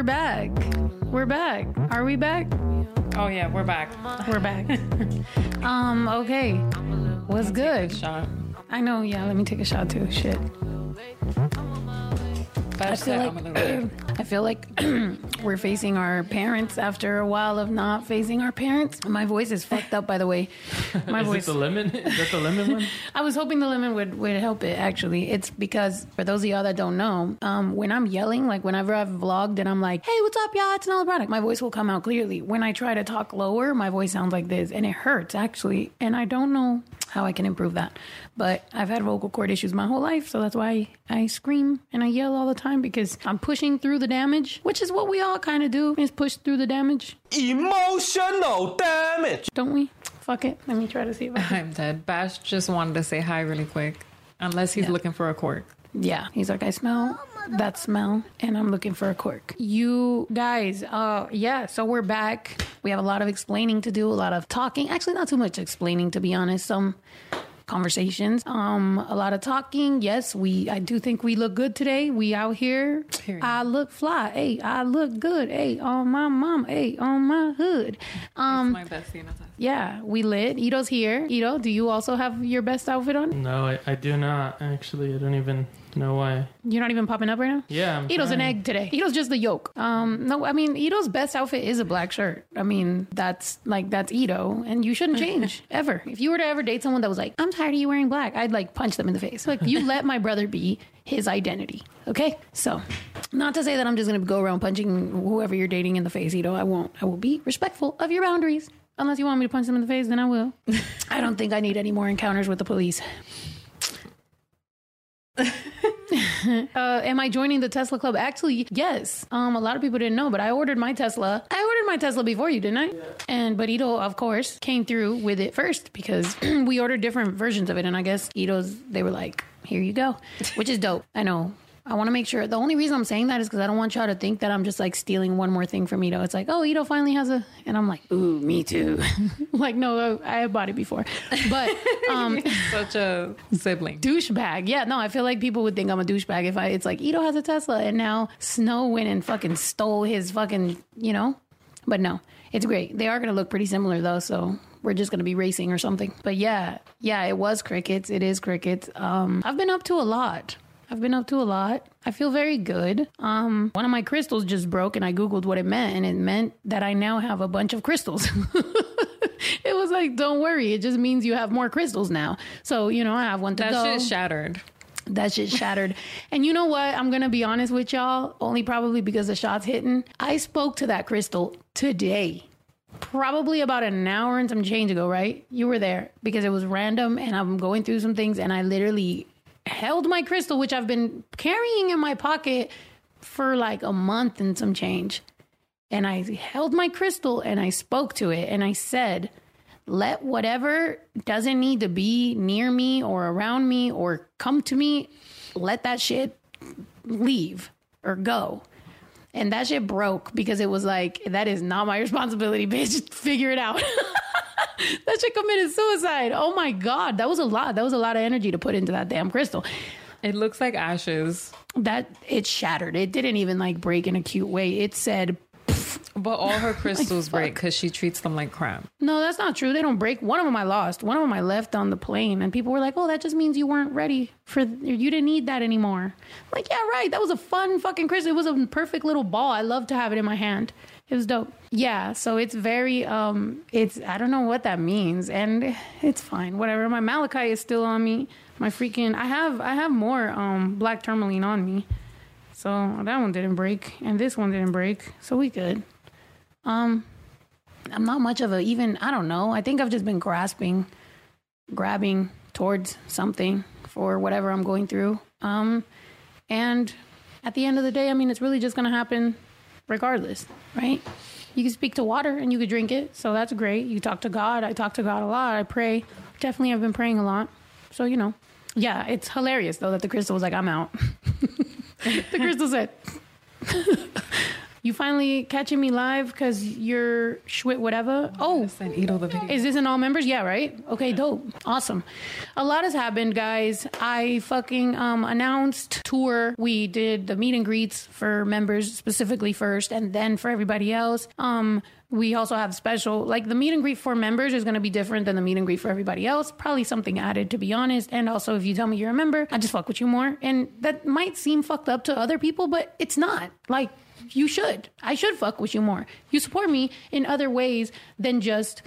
we're back. We're back. Are we back? Oh yeah, we're back. We're back. um, okay. What's good? Shot. I know, yeah, let me take a shot too. Shit. But I feel I'm a little like I feel like we're facing our parents after a while of not facing our parents. My voice is fucked up by the way. My Is voice it the lemon? Is that the lemon one? I was hoping the lemon would, would help it actually. It's because for those of y'all that don't know, um, when I'm yelling, like whenever I've vlogged and I'm like, hey, what's up, y'all? It's another product, my voice will come out clearly. When I try to talk lower, my voice sounds like this and it hurts actually. And I don't know how I can improve that. But I've had vocal cord issues my whole life, so that's why I scream and I yell all the time because I'm pushing through the damage, which is what we all kind of do, is push through the damage, Emotional damage. don't we? Fuck it. Let me try to see if I can. I'm dead. Bash just wanted to say hi really quick. Unless he's Yeah. looking for a cork. Yeah, he's like, I smell that smell, and I'm looking for a cork. You guys, uh, yeah, so we're back. We have a lot of explaining to do, a lot of talking. Actually, not too much explaining, to be honest. Some conversations, um, a lot of talking. Yes, we. I do think we look good today. We out here. Period. I look fly. Hey, I look good. Hey, on my mom. Hey, on my hood. Um, My bestie. Natasha. yeah, we lit. Ito's here. Ito, do you also have your best outfit on? No, I, I do not. Actually, I don't even know way. You're not even popping up right now. Yeah, I'm Ito's an egg today. Ito's just the yolk. Um, no, I mean Ito's best outfit is a black shirt. I mean that's like that's Ito, and you shouldn't change ever. If you were to ever date someone that was like, "I'm tired of you wearing black," I'd like punch them in the face. Like you let my brother be his identity. Okay, so not to say that I'm just gonna go around punching whoever you're dating in the face. Ito, I won't. I will be respectful of your boundaries. Unless you want me to punch them in the face, then I will. I don't think I need any more encounters with the police. Uh, am I joining the Tesla club? Actually, yes. Um, a lot of people didn't know, but I ordered my Tesla. I ordered my Tesla before you, didn't I? And but Ito, of course, came through with it first because we ordered different versions of it, and I guess Ito's they were like, "Here you go," which is dope. I know. I want to make sure. The only reason I'm saying that is because I don't want y'all to think that I'm just like stealing one more thing from Ito. It's like, oh, Ito finally has a, and I'm like, ooh, me too. like, no, I have bought it before, but um, Such a sibling. douchebag. Yeah, no, I feel like people would think I'm a douchebag if I. It's like Ito has a Tesla, and now Snow went and fucking stole his fucking, you know. But no, it's great. They are gonna look pretty similar though, so we're just gonna be racing or something. But yeah, yeah, it was crickets. It is crickets. Um, I've been up to a lot. I've been up to a lot. I feel very good. Um, one of my crystals just broke, and I googled what it meant, and it meant that I now have a bunch of crystals. it was like, don't worry, it just means you have more crystals now. So you know, I have one to That go. shit shattered. That shit shattered. and you know what? I'm gonna be honest with y'all, only probably because the shot's hitting. I spoke to that crystal today. Probably about an hour and some change ago, right? You were there because it was random and I'm going through some things and I literally held my crystal, which I've been carrying in my pocket for like a month and some change. And I held my crystal and I spoke to it and I said, let whatever doesn't need to be near me or around me or come to me, let that shit leave or go. And that shit broke because it was like, that is not my responsibility, bitch. Figure it out. that shit committed suicide. Oh my God. That was a lot. That was a lot of energy to put into that damn crystal. It looks like ashes. That it shattered. It didn't even like break in a cute way. It said, But all her crystals fuck. break because she treats them like crap. No, that's not true. They don't break. One of them I lost. One of them I left on the plane, and people were like, "Oh, that just means you weren't ready for. You didn't need that anymore." I'm like, yeah, right. That was a fun fucking crystal. It was a perfect little ball. I love to have it in my hand. It was dope. Yeah. So it's very. um It's I don't know what that means, and it's fine. Whatever. My malachite is still on me. My freaking. I have I have more um black tourmaline on me. So that one didn't break, and this one didn't break. So we good. Um, I'm not much of a even. I don't know. I think I've just been grasping, grabbing towards something for whatever I'm going through. Um, and at the end of the day, I mean, it's really just gonna happen, regardless, right? You can speak to water and you could drink it, so that's great. You talk to God. I talk to God a lot. I pray. Definitely, I've been praying a lot. So you know, yeah, it's hilarious though that the crystal was like, "I'm out." the crystal said. You finally catching me live because you're Schwit whatever. Oh, Send Ito the video. is this in all members? Yeah, right? Okay, dope. Awesome. A lot has happened, guys. I fucking um, announced tour. We did the meet and greets for members specifically first and then for everybody else. Um, we also have special, like the meet and greet for members is going to be different than the meet and greet for everybody else. Probably something added, to be honest. And also, if you tell me you're a member, I just fuck with you more. And that might seem fucked up to other people, but it's not. Like, you should. I should fuck with you more. You support me in other ways than just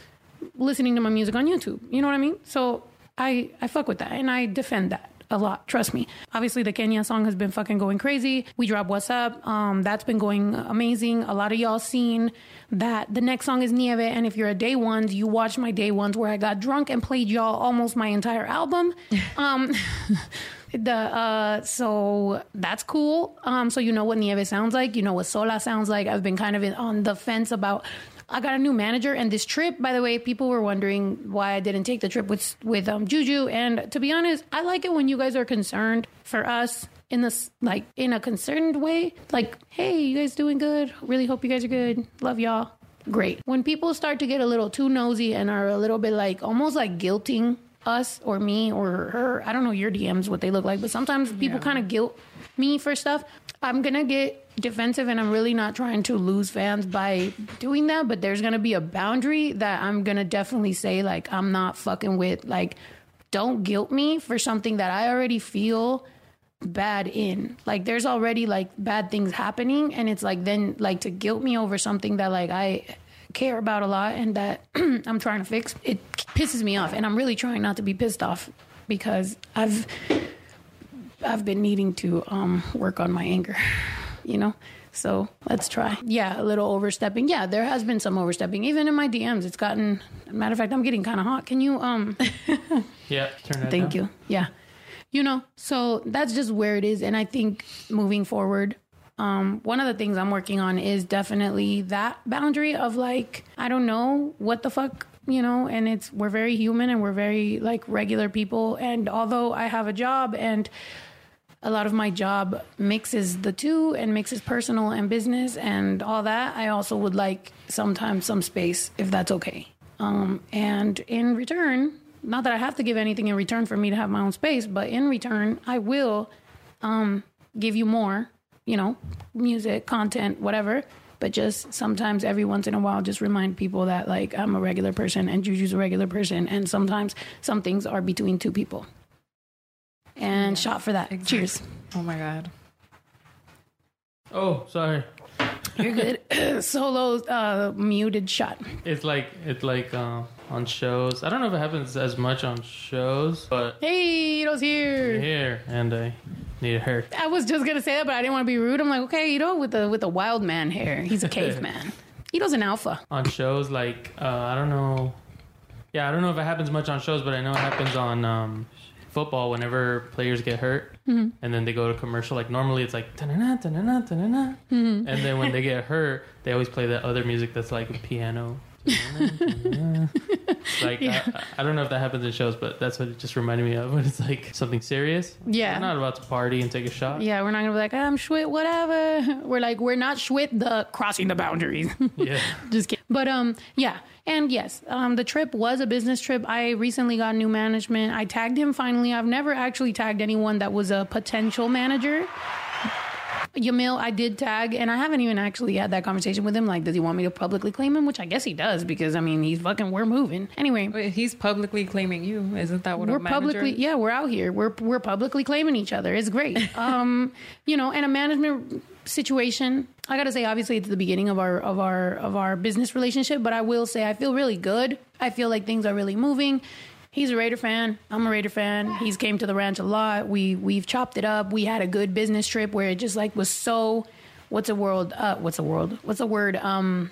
listening to my music on YouTube. You know what I mean? So I I fuck with that and I defend that a lot. Trust me. Obviously, the Kenya song has been fucking going crazy. We drop What's Up. Um, that's been going amazing. A lot of y'all seen that the next song is Nieve, and if you're a day ones, you watched my day ones where I got drunk and played y'all almost my entire album. Um, the uh so that's cool. Um so you know what nieve sounds like you know what sola sounds like. I've been kind of in, on the fence about i got a new manager and this trip by the way people were wondering why i didn't take the trip with with um juju. And to be honest i like it when you guys are concerned for us in this like in a concerned way. Like hey you guys doing good? Really hope you guys are good. Love y'all. Great. When people start to get a little too nosy and are a little bit like almost like guilting us or me or her. I don't know your DMs what they look like, but sometimes people kind of guilt me for stuff. I'm gonna get defensive and I'm really not trying to lose fans by doing that, but there's gonna be a boundary that I'm gonna definitely say like I'm not fucking with like don't guilt me for something that I already feel bad in. Like there's already like bad things happening and it's like then like to guilt me over something that like I care about a lot and that I'm trying to fix, it pisses me off. And I'm really trying not to be pissed off because I've I've been needing to um work on my anger, you know? So let's try. Yeah, a little overstepping. Yeah, there has been some overstepping. Even in my DMs, it's gotten matter of fact, I'm getting kind of hot. Can you um Yeah, Thank down. you. Yeah. You know, so that's just where it is. And I think moving forward, um, one of the things I'm working on is definitely that boundary of like, I don't know what the fuck, you know, and it's, we're very human and we're very like regular people. And although I have a job and a lot of my job mixes the two and mixes personal and business and all that, I also would like sometimes some space if that's okay. Um, and in return, not that I have to give anything in return for me to have my own space, but in return, I will um, give you more, you know, music, content, whatever. But just sometimes, every once in a while, just remind people that like I'm a regular person and Juju's a regular person, and sometimes some things are between two people. And shot for that. Cheers. Oh my god. Oh, sorry. You're good. Solo uh, muted shot. It's like it's like uh, on shows. I don't know if it happens as much on shows, but Hey, Ito's here. here and I need a hair. I was just gonna say that, but I didn't want to be rude. I'm like, okay, Ito with the with the wild man hair. He's a caveman. Ito's an alpha. on shows like uh, I don't know. Yeah, I don't know if it happens much on shows, but I know it happens on um, football whenever players get hurt Mm-hmm. and then they go to commercial. Like normally it's like ta-na-na, ta-na-na, ta-na-na. Mm-hmm. and then when they get hurt, they always play that other music that's like a piano. Like I, I don't know if that happens in shows, but that's what it just reminded me of when it's like something serious. Yeah. we're not about to party and take a shot. Yeah, we're not gonna be like, I'm Schwit, whatever. We're like, we're not Schwit the crossing the boundaries. yeah. Just kidding. But um, yeah, and yes, um, the trip was a business trip. I recently got new management. I tagged him finally. I've never actually tagged anyone that was a potential manager. Yamil, I did tag, and I haven't even actually had that conversation with him. Like, does he want me to publicly claim him? Which I guess he does, because I mean, he's fucking. We're moving anyway. Wait, he's publicly claiming you. Isn't that what we're publicly yeah we're out here we're we're publicly claiming each other it's great um you know and a management situation i gotta say obviously it's the beginning of our of our of our business relationship but i will say i feel really good i feel like things are really moving he's a raider fan. I'm a raider fan. He's came to the ranch a lot. We we've chopped it up. We had a good business trip where it just like was so what's a world uh what's a world? What's a word? Um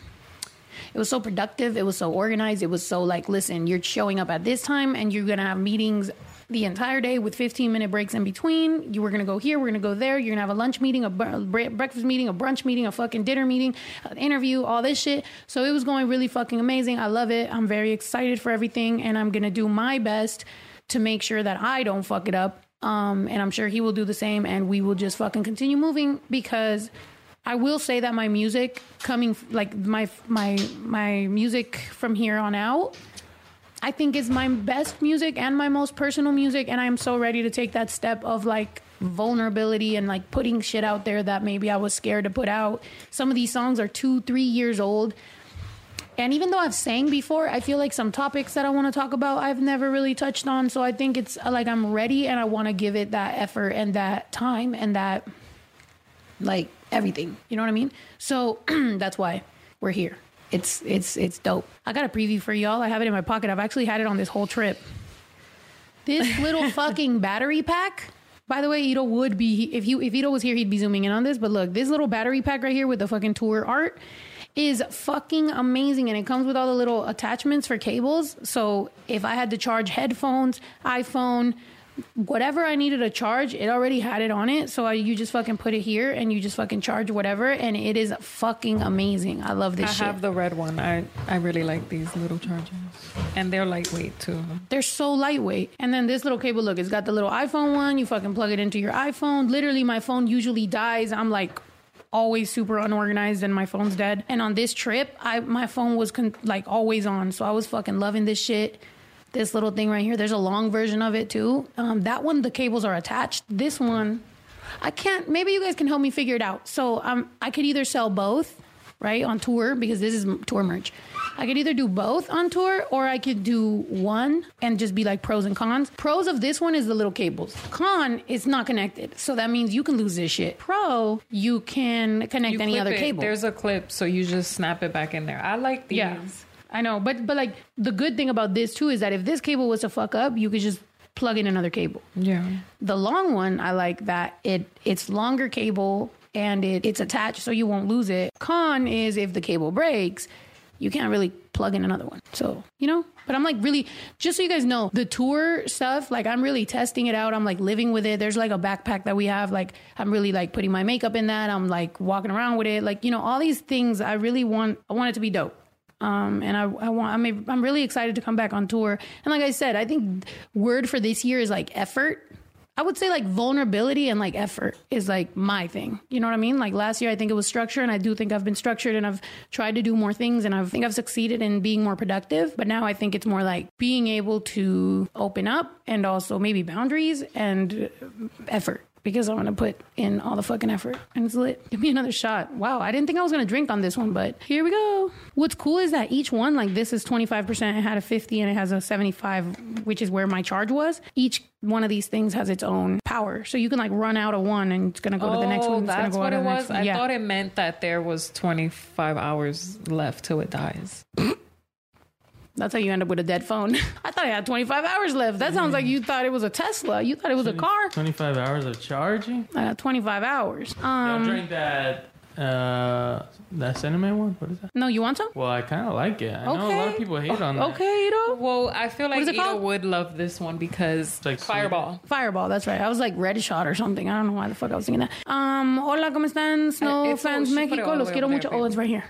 it was so productive. It was so organized. It was so like listen you're showing up at this time and you're gonna have meetings the entire day with 15 minute breaks in between. You were gonna go here we're gonna go there. You're gonna have a lunch meeting a br- breakfast meeting a brunch meeting a fucking dinner meeting an interview all this shit. So it was going really fucking amazing. I love it. I'm very excited for everything and i'm gonna do my best to make sure that i don't fuck it up. Um, and i'm sure he will do the same and we will just fucking continue moving because I will say that my music coming like my my my music from here on out I think is my best music and my most personal music and I'm so ready to take that step of like vulnerability and like putting shit out there that maybe I was scared to put out. Some of these songs are 2 3 years old. And even though I've sang before, I feel like some topics that I want to talk about I've never really touched on, so I think it's like I'm ready and I want to give it that effort and that time and that like everything. You know what I mean? So that's why we're here. It's it's it's dope. I got a preview for y'all. I have it in my pocket. I've actually had it on this whole trip. This little fucking battery pack. By the way, Ito would be if you if Ito was here, he'd be zooming in on this. But look, this little battery pack right here with the fucking tour art is fucking amazing and it comes with all the little attachments for cables. So if I had to charge headphones, iPhone, whatever I needed to charge, it already had it on it. So I, you just fucking put it here and you just fucking charge whatever, and it is fucking amazing. I love this shit. I shit. have the red one. I I really like these little chargers, and they're lightweight too. They're so lightweight. And then this little cable, look, it's got the little iPhone one. You fucking plug it into your iPhone. Literally, my phone usually dies. I'm like always super unorganized and my phone's dead. And on this trip, I my phone was con- like always on. So I was fucking loving this shit. This little thing right here. There's a long version of it too. Um, that one, the cables are attached. This one, I can't. Maybe you guys can help me figure it out. So um, I could either sell both, right, on tour because this is tour merch. I could either do both on tour or I could do one and just be like pros and cons. Pros of this one is the little cables. Con, it's not connected. So that means you can lose this shit. Pro, you can connect You any other it. cable. There's a clip, so you just snap it back in there. I like these. Yeah, I know, but but like the good thing about this too is that if this cable was to fuck up, you could just plug in another cable. Yeah. The long one, I like that it it's longer cable and it, it's attached so you won't lose it. Con is if the cable breaks, you can't really plug in another one. So, you know, but I'm like really just so you guys know, the tour stuff, like I'm really testing it out. I'm like living with it. There's like a backpack that we have. Like I'm really like putting my makeup in that. I'm like walking around with it. Like, you know, all these things I really want I want it to be dope. Um, and I, I want, I'm, I'm really excited to come back on tour. And like I said, I think word for this year is like effort. I would say like vulnerability and like effort is like my thing. You know what I mean? Like last year, I think it was structure, and I do think I've been structured and I've tried to do more things, and I think I've succeeded in being more productive. But now I think it's more like being able to open up and also maybe boundaries and effort because I'm gonna put in all the fucking effort and it's lit. Give me another shot. Wow, I didn't think I was gonna drink on this one, but here we go. What's cool is that each one, like this is 25%, it had a 50 and it has a 75, which is where my charge was. Each one of these things has its own power. So you can like run out of one and it's gonna go to the next one. It's gonna oh, that's go what it was. I yeah. thought it meant that there was 25 hours left till it dies. That's how you end up with a dead phone. I thought I had 25 hours left. That sounds like you thought it was a Tesla. You thought it was a car. 25 hours of charging? I got 25 hours. Y'all Um, drink that, uh, that cinnamon one? What is that? no, you want some? Well, I kind of like it. I know a lot of people hate on that. Okay, you know. Well, I feel like is it Ito called? would love this one because like Fireball. Fireball, that's right. I was like red shot or something. I don't know why the fuck I was thinking that. Um, hola, ¿cómo están? Snow Uh, it's- fans she put it Mexico. all the Los way quiero over mucho. there, Oh, it's right here.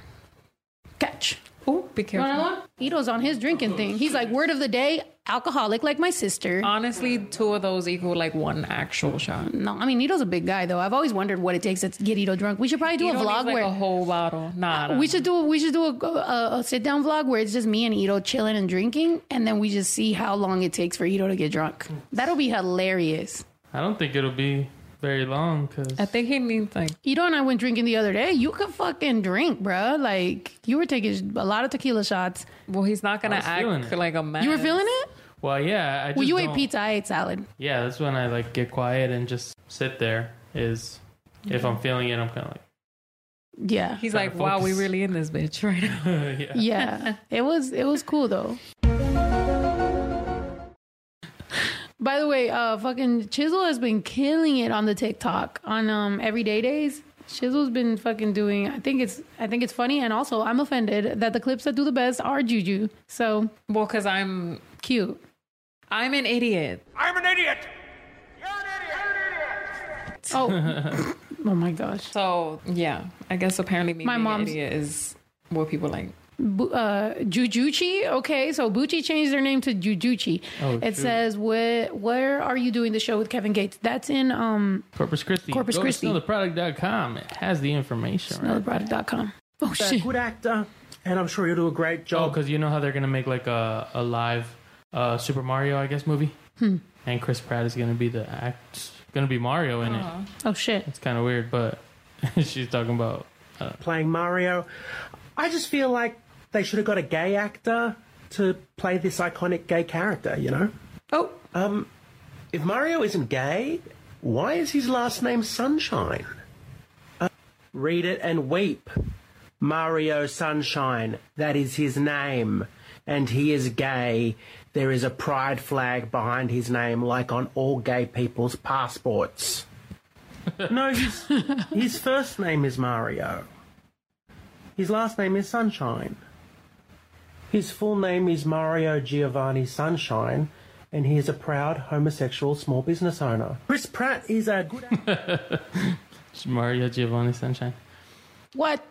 Catch. Oh, be You careful. want another one? Ito's on his drinking thing. He's like, word of the day, alcoholic like my sister. Honestly, two of those equal like one actual shot. no, I mean, Ito's a big guy, though. I've always wondered what it takes to get Ito drunk. We should probably do You a don't vlog like where a whole bottle. Nah, nah. we should do we should do a, a, a sit down vlog where it's just me and Ito chilling and drinking, and then we just see how long it takes for Ito to get drunk. That'll be hilarious. I don't think it'll be very long because I think he needs like Ito and I went drinking the other day. You could fucking drink, bruh. Like you were taking a lot of tequila shots. well, he's not gonna I was feeling act it. like a man. You were feeling it? well, yeah. I just Well, you ate don't- pizza. I ate salad. Yeah, that's when I like get quiet and just sit there. Is if I'm feeling it, I'm kind of like, Yeah, He's Try like, to wow, we focus. really in this bitch right now. yeah. yeah. It was it was cool though. By the way, uh, fucking Chisel has been killing it on the TikTok on um everyday days. Chisel's been fucking doing. I think it's I think it's funny, and also I'm offended that the clips that do the best are Juju. So well, because I'm cute. I'm an idiot. I'm an idiot. Oh, oh my gosh. So yeah, I guess apparently me My being mom's- an idiot is what people like. Bu- uh, Jujuchi. Okay, so Bucci changed their name to Jujuchi. Oh, it shoot. says where where are you doing the show with Kevin Gates? That's in um Corpus Christi. Corpus Go Christi. To smelltheproduct.com. It has the information. Right? anotherproduct.com. Oh a shit. good actor, and I'm sure he'll do a great job. Oh, because you know how they're gonna make like a, a live uh, Super Mario, I guess, movie, Hmm. and Chris Pratt is gonna be the act, gonna be Mario in it. Oh shit. It's kind of weird, but she's talking about. playing Mario. I just feel like they should have got a gay actor to play this iconic gay character, you know? Oh, If Mario isn't gay, why is his last name Sunshine? Uh, read it and weep. Mario Sunshine, that is his name. And he is gay. There is a pride flag behind his name, like on all gay people's passports. no, his, his first name is Mario. His last name is Sunshine. His full name is Mario Giovanni Sunshine, and he is a proud homosexual small business owner. Chris Pratt is a good actor. Mario Giovanni Sunshine. what?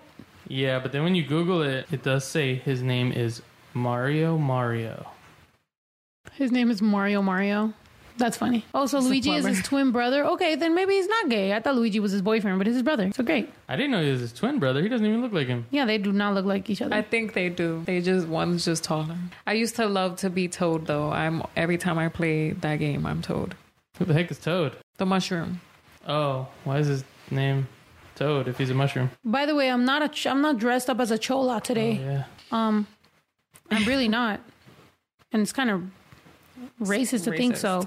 Yeah, but then when you Google it, it does say his name is Mario Mario. His name is Mario Mario. That's funny. Oh, so Luigi is his twin brother. Okay, then maybe he's not gay. I thought Luigi was his boyfriend, but it's his brother. So great. I didn't know he was his twin brother. He doesn't even look like him. Yeah, they do not look like each other. I think they do. They just one's just taller. I used to love to be Toad though. I'm every time I play that game, I'm Toad. Who the heck is Toad? The mushroom. Oh, why is his name Toad if he's a mushroom? By the way, I'm not a ch- I'm not dressed up as a chola Oh, today. yeah. Um, I'm really not, and it's kind of racist to think so.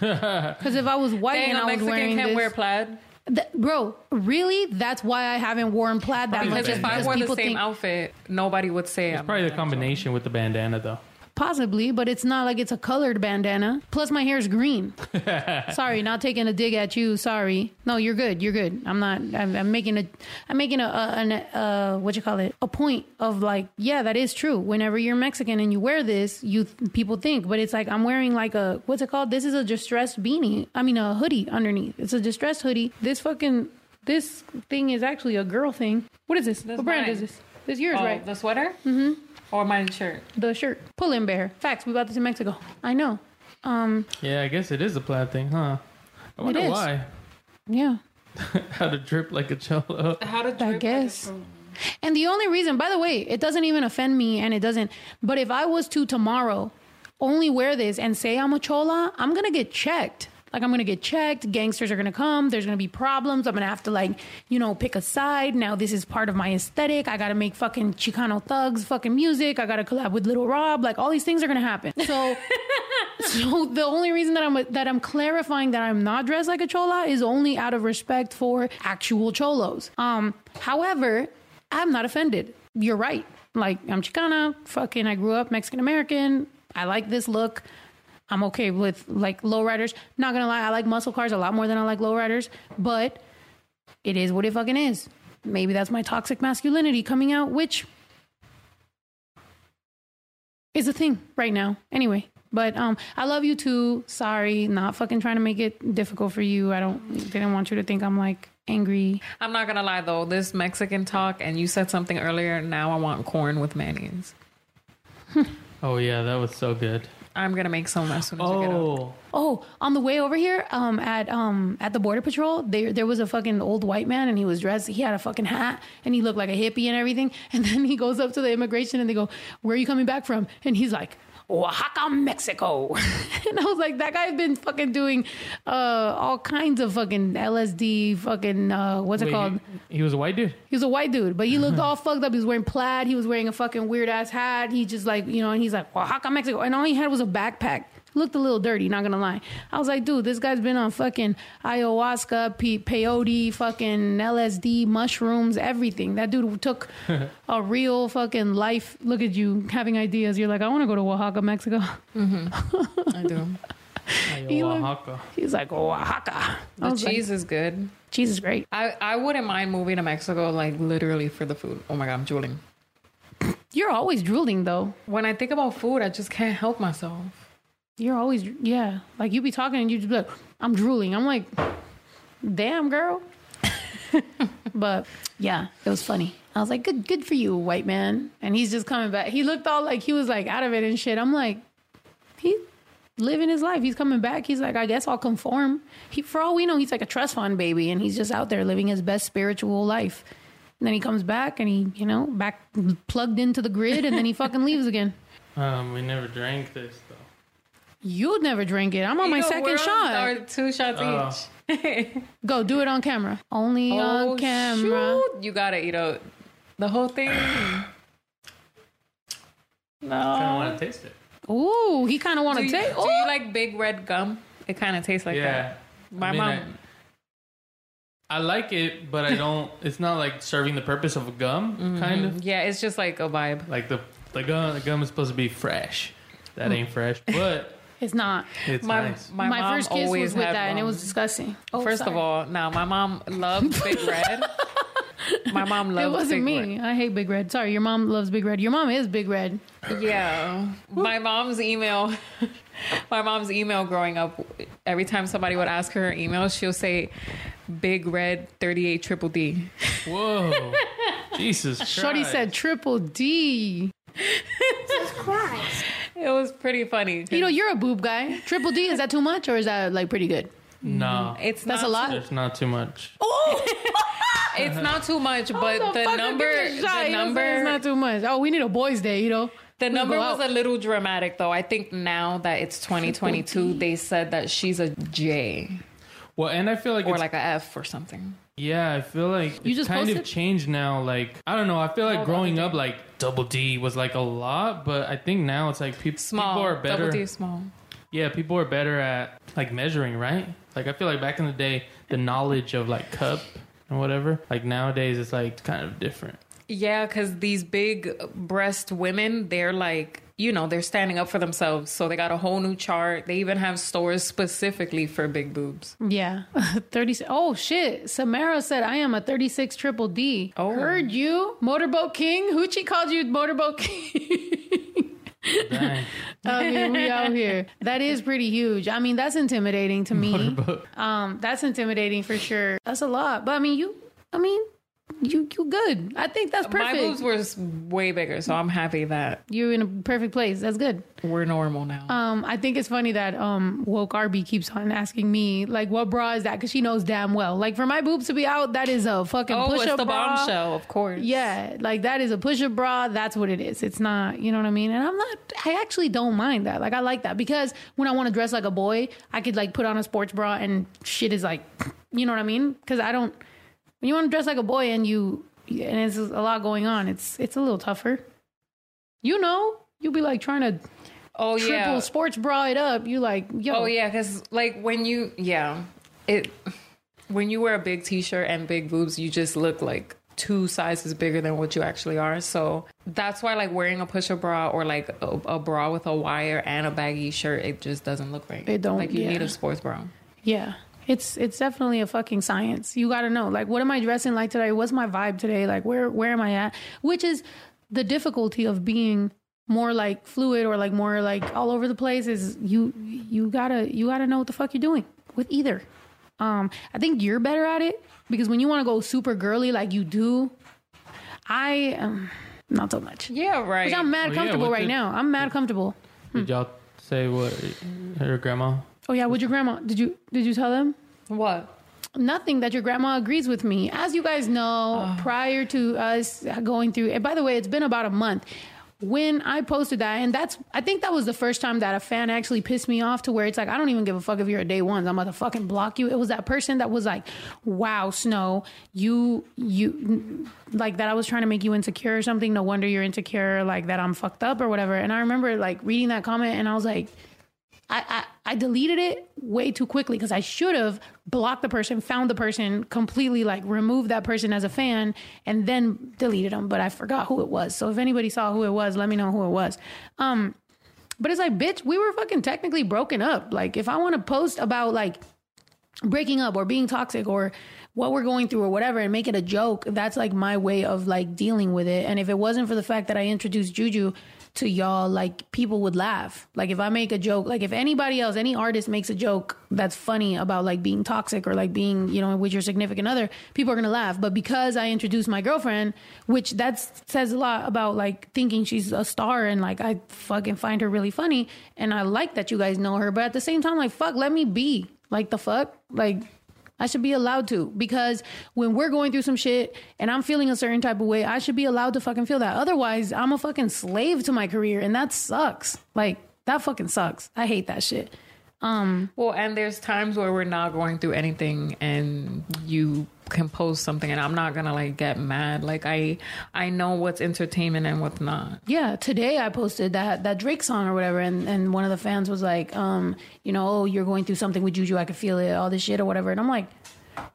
Because if I was white Dang, and a I was Mexican wearing can't this, wear plaid. Th- bro, really? That's why I haven't worn plaid that much. Because if I wore the same think- outfit, nobody would say I'm Probably the combination with the bandana, though. Possibly, but it's not like it's a colored bandana. Plus, my hair is green. Sorry, not taking a dig at you. Sorry. No, you're good. You're good. I'm not. I'm, I'm making a. I'm making a, a an uh what you call it a point of like yeah that is true. Whenever you're Mexican and you wear this, you people think, but it's like I'm wearing like a what's it called? This is a distressed beanie. I mean a hoodie underneath. It's a distressed hoodie. This fucking this thing is actually a girl thing. What is this? That's what brand mine. is this? This yours, Oh, right? the sweater? Mm-hmm. Or my shirt. The shirt. Pull&Bear. Facts. We bought this in Mexico. I know. Um. Yeah, I guess it is a plaid thing, huh? I wonder is. why. Yeah. How to drip like a cholo. How did I guess. And the only reason, by the way, it doesn't even offend me and it doesn't, but if I was to tomorrow only wear this and say I'm a chola, I'm going to get checked. Like, I'm to get checked. Gangsters are to come. There's to be problems. I'm to have to, like, you know, pick a side. Now, this is part of my aesthetic. I got to make fucking Chicano thugs fucking music. I got to collab with Lil Rob. Like, all these things are to happen. So, so the only reason that I'm that I'm clarifying that I'm not dressed like a chola is only out of respect for actual cholos. Um, however, I'm not offended. You're right. Like I'm Chicana, fucking I grew up Mexican American. I like this look. I'm okay with like lowriders. Not gonna lie, I like muscle cars a lot more than I like lowriders, but it is what it fucking is. Maybe that's my toxic masculinity coming out, which is a thing right now. Anyway, but um, I love you too. Sorry, not fucking trying to make it difficult for you. I don't didn't want you to think I'm like angry. I'm not gonna lie though, this Mexican talk, and you said something earlier. Now I want corn with mayonnaise. Oh yeah, that was so good. I'm gonna make some as soon as you get up. Oh, Oh, on the way over here, um, at um at the border patrol, there there was a fucking old white man, and he was dressed. He had a fucking hat, and he looked like a hippie and everything. And then he goes up to the immigration, and they go, "Where are you coming back from?" And he's like. Oaxaca, Mexico. and I was like, that guy's been fucking doing uh, all kinds of fucking LSD, fucking, uh, what's it called? he, he was a white dude. He was a white dude, but he looked all fucked up. He was wearing plaid. He was wearing a fucking weird ass hat. He just like, you know, and he's like, Oaxaca, Mexico. And all he had was a backpack. Looked a little dirty, not gonna lie. I was like, dude, this guy's been on fucking ayahuasca, pe- peyote, fucking LSD, mushrooms, everything. That dude took a real fucking life. Look at you having ideas. You're like, I wanna go to Oaxaca, Mexico. Mm-hmm. I do. He looked- Oaxaca. He's like, Oaxaca. The was like, cheese is good. cheese is great. I, I wouldn't mind moving to Mexico, like literally for the food. Oh my god, I'm drooling. You're always drooling though. When I think about food, I just can't help myself. You're always, yeah. Like you be talking and you just be like, I'm drooling. I'm like, damn, girl. but yeah, it was funny. I was like, good, good for you, white man. And he's just coming back. He looked all like he was like out of it and shit. I'm like, he living his life. He's coming back. He's like, I guess I'll conform. He, for all we know, he's like a trust fund baby, and he's just out there living his best spiritual life. And then he comes back, and he, you know, back plugged into the grid, and then he fucking leaves again. Um, we never drank this though. You'd never drink it. I'm on my know, second shot. our two shots Oh. each. Go do it on camera. Only oh, on camera. Oh, shoot. You gotta eat out the whole thing. Kind of No. want to taste it. Ooh, he kind of want to taste. take. do you like big red gum? It kind of tastes like yeah. that. My I mean, mom. I, I like it, but I don't. It's not like serving the purpose of a gum, mm-hmm. kind of. yeah, it's just like a vibe. Like the the gum, the gum is supposed to be fresh. That hmm. ain't fresh, but It's not. it's My nice. my, My, mom first kiss always was with had that, and it was disgusting. Oh, First of all, now my mom loved Big Red. my mom loved it wasn't Big me. I hate Big Red. Sorry, your mom loves Big Red. Your mom is Big Red. Red. Yeah, my mom's email. My mom's email growing up. Every time somebody would ask her her email, she'll say, "Big Red thirty eight triple D." Whoa, Jesus! Shorty said triple D. It was pretty funny. You know, you're a boob guy. Triple D, is that too much or is that like pretty good? "No, it's That's not a lot. it's not too much." Oh, It's not too much, but Oh, the fucker, number, give me a shot. the You know what I'm saying? number, It's not too much. Oh, we need a boys' day, you know? the We number was out. a little dramatic, though. I think now that it's 2022, they said that she's a J Well, and I feel like or it's like a F or something. Yeah, I feel like You it's just kind of posted? changed now. Like I don't know. I feel like growing up, like double D was like a lot, but I think now it's like peop- Small, people are better. double D small. Yeah, people are better at like measuring, right? Like I feel like back in the day, the knowledge of like cup and whatever. Like nowadays, it's like kind of different. Yeah, because these big breast women, they're like, you know, they're standing up for themselves. So they got a whole new chart. They even have stores specifically for big boobs. Yeah. 36. Oh, shit. Samara said, I am a 36 triple D. Oh. Heard you. Motorboat King. Hoochie called you Motorboat King. Dang. I mean, we out here. That is pretty huge. I mean, that's intimidating to me. Motorboat. Um, that's intimidating for sure. That's a lot. But I mean, you, I mean, you, you good. I think that's perfect. My boobs were way bigger, so I'm happy that You're in a perfect place. That's good. we're normal now. Um, I think it's funny that um woke Arby keeps on asking me like, what bra is that? Because she knows damn well. Like for my boobs to be out, that is a fucking oh, push it's up the bra. bombshell, of course. Yeah, like that is a push up bra. That's what it is. It's not, you know what I mean? And I'm not, I actually don't mind that. Like, I like that because when I want to dress like a boy, I could like put on a sports bra and shit is like, you know what I mean? Because I don't, when you want to dress like a boy and you, and it's a lot going on, it's, it's a little tougher. You know, you'll be like trying to Oh triple yeah. sports bra it up. You like, yo, Oh yeah, because like when you yeah, it when you wear a big t-shirt and big boobs, you just look like two sizes bigger than what you actually are. So that's why like wearing a push-up bra or like a, a bra with a wire and a baggy shirt, it just doesn't look right. It don't- like you yeah. need a sports bra. Yeah. It's it's definitely a fucking science. You got to know like what am I dressing like today? What's my vibe today? Like where where am I at? Which is the difficulty of being more like fluid or like more like all over the place is you you got to you got to know what the fuck you're doing with either. Um I think you're better at it because when you want to go super girly like you do, I um not so much. Yeah, right. Which I'm mad Well, comfortable what right did- now. I'm mad comfortable. Did y'all say what her grandma? Oh yeah, with your grandma. Did you did you tell them? what? nothing that your grandma agrees with me. As you guys know, ah. prior to us going through, and by the way, it's been about a month. When I posted that, and that's, I think that was the first time that a fan actually pissed me off to where it's like, I don't even give a fuck if you're a day ones. I'm about to fucking block you. It was that person that was like, wow, Snow, you, you, like that I was trying to make you insecure or something. No wonder you're insecure, like that I'm fucked up or whatever. And I remember like reading that comment and I was like, I, I, I deleted it way too quickly because I should have blocked the person, found the person, completely like removed that person as a fan, and then deleted them. But I forgot who it was. So if anybody saw who it was, let me know who it was. Um, but it's like, bitch, we were fucking technically broken up. Like if I want to post about like breaking up or being toxic or what we're going through or whatever and make it a joke, that's like my way of like dealing with it. And if it wasn't for the fact that I introduced Juju to y'all, like people would laugh. Like if I make a joke, like if anybody else, any artist makes a joke that's funny about like being toxic or like being, you know, with your significant other, people are gonna laugh. But because I introduced my girlfriend, which that says a lot about like thinking she's a star and like I fucking find her really funny and I like that you guys know her. But at the same time, like fuck, let me be. Like the fuck? Like I should be allowed to because when we're going through some shit and I'm feeling a certain type of way, I should be allowed to fucking feel that. Otherwise, I'm a fucking slave to my career and that sucks. Like that fucking sucks. I hate that shit. Um Well, and there's times where we're not going through anything and you can post something and I'm not gonna like get mad. Like I I know what's entertainment and what's not. yeah, today I posted that that Drake song or whatever and and one of the fans was like um you know, oh, you're going through something with Juju, I could feel it, all this shit or whatever. And I'm like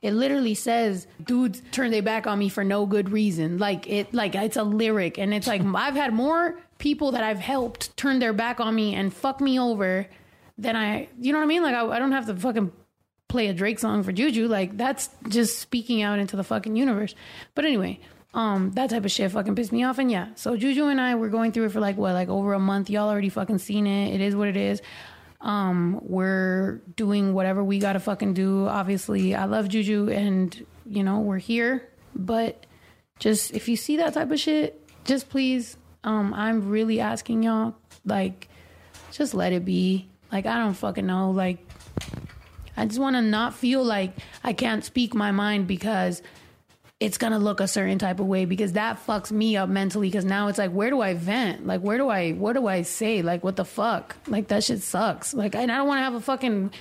it literally says dudes turn their back on me for no good reason. Like it like it's a lyric and it's like I've had more people that I've helped turn their back on me and fuck me over than I you know what I mean? Like I, I don't have to fucking play a Drake song for Juju. Like that's just speaking out into the fucking universe. But anyway, um, that type of shit fucking pissed me off. And yeah, so Juju and I were going through it for like what, like over a month. Y'all already fucking seen it. It is what it is. Um, we're doing whatever we gotta fucking do. Obviously, I love Juju, and you know we're here. But just if you see that type of shit, just please, um, I'm really asking y'all, like, just let it be. Like I don't fucking know, like I just want to not feel like I can't speak my mind because it's going to look a certain type of way because that fucks me up mentally because now it's like where do I vent? Like where do I what do I say? Like what the fuck? Like that shit sucks. Like and I don't want to have a fucking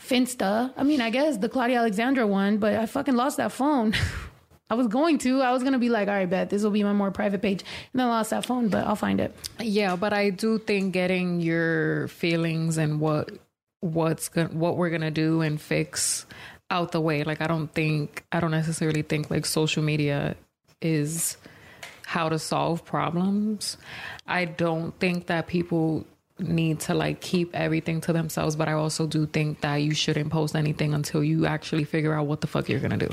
Finsta. I mean, I guess the Claudia Alexandra one, but I fucking lost that phone. I was going to. I was going to be like, all right, bet this will be my more private page. And then I lost that phone, but I'll find it. Yeah, but I do think getting your feelings and what what's go- what we're gonna do and fix out the way. Like I don't think I don't necessarily think like social media is how to solve problems. I don't think that people need to like keep everything to themselves, but I also do think that you shouldn't post anything until you actually figure out what the fuck you're gonna do.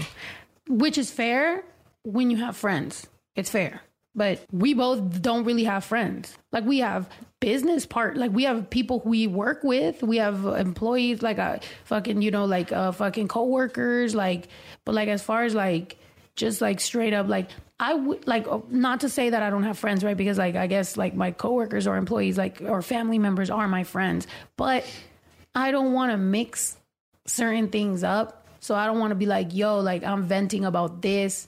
which is fair when you have friends. It's fair. But we both don't really have friends. Like we have business part. Like we have people we work with. We have employees, like a fucking, you know, like uh, fucking coworkers. Like, but like as far as like just like straight up, like I would like uh, not to say that I don't have friends, right? Because like I guess like my coworkers or employees, like or family members are my friends. But I don't want to mix certain things up. So I don't want to be like, yo, like I'm venting about this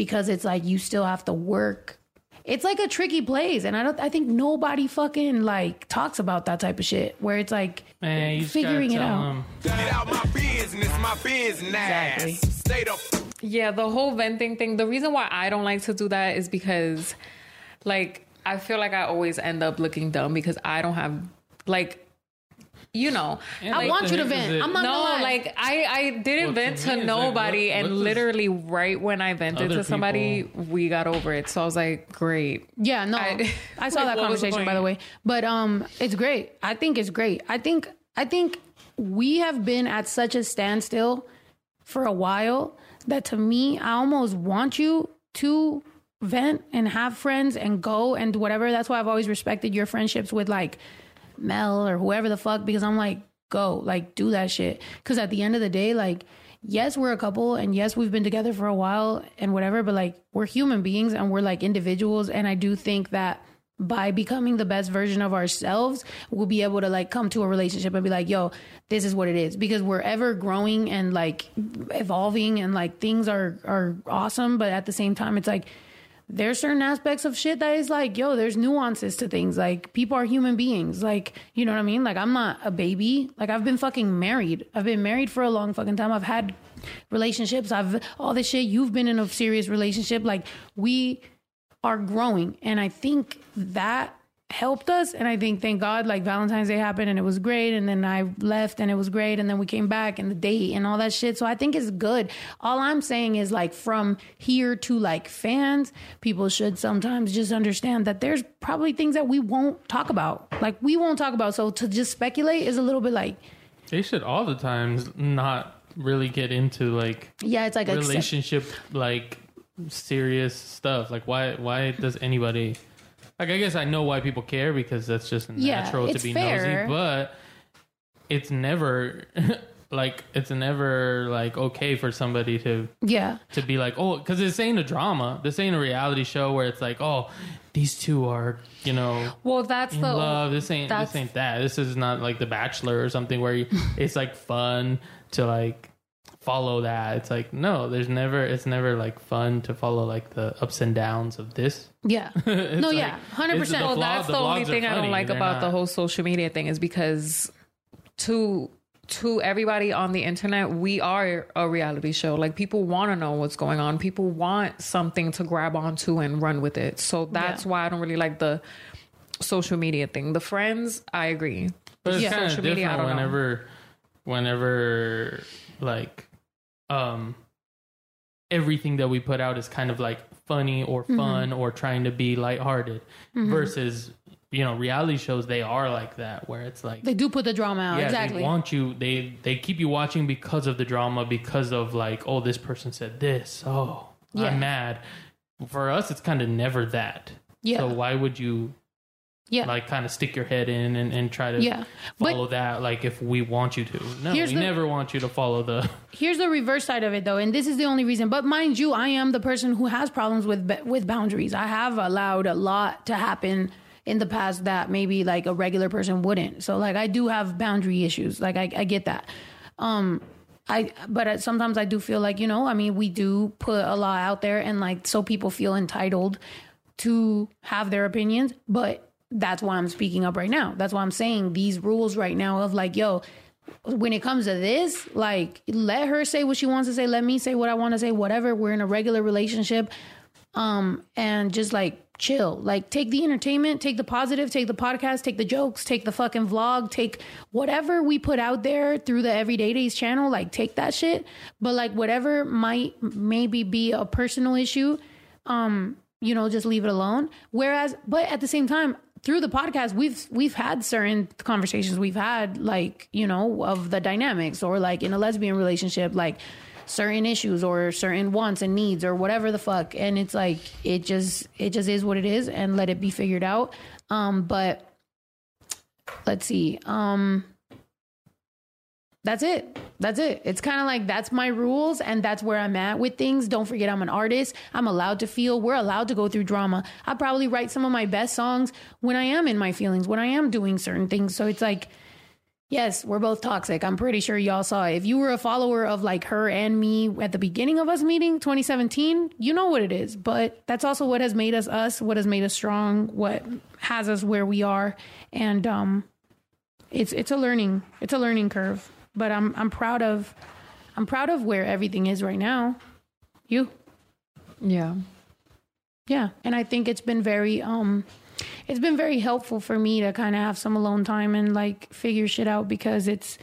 because it's like you still have to work. It's like a tricky place, and I don't. I think nobody fucking like talks about that type of shit where it's like Man, you just figuring it gotta tell out. 'em. Get out my business, my business. Exactly. Stay the Yeah, the whole venting thing. The reason why I don't like to do that is because, like, I feel like I always end up looking dumb because I don't have, like, you know. Yeah, I like, want you to vent. I'm not no, gonna lie. like I, I didn't Well, vent to to me, it's like, nobody, what- and literally right when I vented to somebody, we got over it. So I was like, great. Yeah, no, I, I- saw like, that what was the conversation by the way. But um, it's great. I think it's great. I think I think we have been at such a standstill for a while that to me, I almost want you to vent and have friends and go and do whatever. That's why I've always respected your friendships with like Mel or whoever the fuck because I'm like, go, like do that shit. Because at the end of the day, like, yes, we're a couple and yes, we've been together for a while and whatever, but like we're human beings and we're like individuals. And I do think that by becoming the best version of ourselves, we'll be able to like come to a relationship and be like, yo, this is what it is. Because we're ever growing and like evolving and like things are are awesome, but at the same time it's like there's certain aspects of shit that is like, yo, there's nuances to things. Like people are human beings. Like, you know what I mean? Like I'm not a baby. Like I've been fucking married. I've been married for a long fucking time. I've had relationships. I've all this shit. You've been in a serious relationship. Like we are growing. And I think that helped us. And I think, thank God, like Valentine's Day happened and it was great. And then I left and it was great. And then we came back and the date and all that shit. So I think it's good. All I'm saying is like from here to like fans, people should sometimes just understand that there's probably things that we won't talk about. Like we won't talk about. So to just speculate is a little bit like, They should all the times not really get into like Yeah, it's like accept- relationship like serious stuff. Like why why does anybody like I guess I know why people care because that's just Yeah, natural to it's be fair. nosy, but it's never like it's never like okay for somebody to yeah. to be like, oh, because this ain't a drama. This ain't a reality show where it's like, oh, these two are, you know, Well, that's in the love. This ain't that's- this ain't that. This is not like The Bachelor or something where you, it's like fun to like follow that. It's like no, there's never. It's never like fun to follow like the ups and downs of this. Yeah. No, like- yeah. 100%. it's Well, that's the, the only thing I don't like They're about the whole social media thing is because to to everybody on the internet, we are a reality show. Like people want to know what's going on. People want something to grab onto and run with it. So that's Yeah. why I don't really like the social media thing. The friends, I agree. But it's Yeah. kind of Social media, I different don't know. whenever, whenever like, um, everything that we put out is kind of like funny or Mm-hmm. fun or trying to be lighthearted versus, you know, reality shows. They are like that where it's like, They do put the drama out. yeah, exactly. they want you. They they keep you watching because of the drama, because of like, oh, this person said this. Oh, Yeah. I'm mad. For us, it's kind of never that. Yeah. So why would you yeah. like kind of stick your head in and, and try to Yeah. But- follow that like if we want you to no we the- never want you to follow the Here's the reverse side of it, though, and this is the only reason. But mind you, I am the person who has problems with with boundaries. I have allowed a lot to happen in the past that maybe like a regular person wouldn't. So like I do have boundary issues. Like I, I get that. Um, I but sometimes I do feel like you know I mean we do put a lot out there and like so people feel entitled to have their opinions, but that's why I'm speaking up right now. That's why I'm saying these rules right now of like, yo, when it comes to this, like let her say what she wants to say, let me say what I want to say, whatever. We're in a regular relationship. Um, and just like chill. Like take the entertainment, take the positive, take the podcast, take the jokes, take the fucking vlog, take whatever we put out there through the Everyday Days channel, like take that shit. But like whatever might maybe be a personal issue, um, you know, just leave it alone. Whereas, but at the same time, through the podcast, we've we've had certain conversations. We've had, like you know, of the dynamics, or like in a lesbian relationship, like certain issues or certain wants and needs or whatever the fuck, and it's like it just it just is what it is, and let it be figured out. Um, but let's see, um, that's it. That's it. It's kind of like that's my rules and that's where I'm at with things. Don't forget I'm an artist. I'm allowed to feel. We're allowed to go through drama. I probably write some of my best songs when I am in my feelings, when I am doing certain things. So it's like yes, we're both toxic. I'm pretty sure y'all saw it. If you were a follower of like her and me at the beginning of us meeting 2017, you know what it is. But that's also what has made us us, what has made us strong, what has us where we are. And um it's it's a learning it's a learning curve but i'm i'm proud of i'm proud of where everything is right now. You. Yeah. yeah. And i think it's been very um it's been very helpful for me to kind of have some alone time and like figure shit out because it's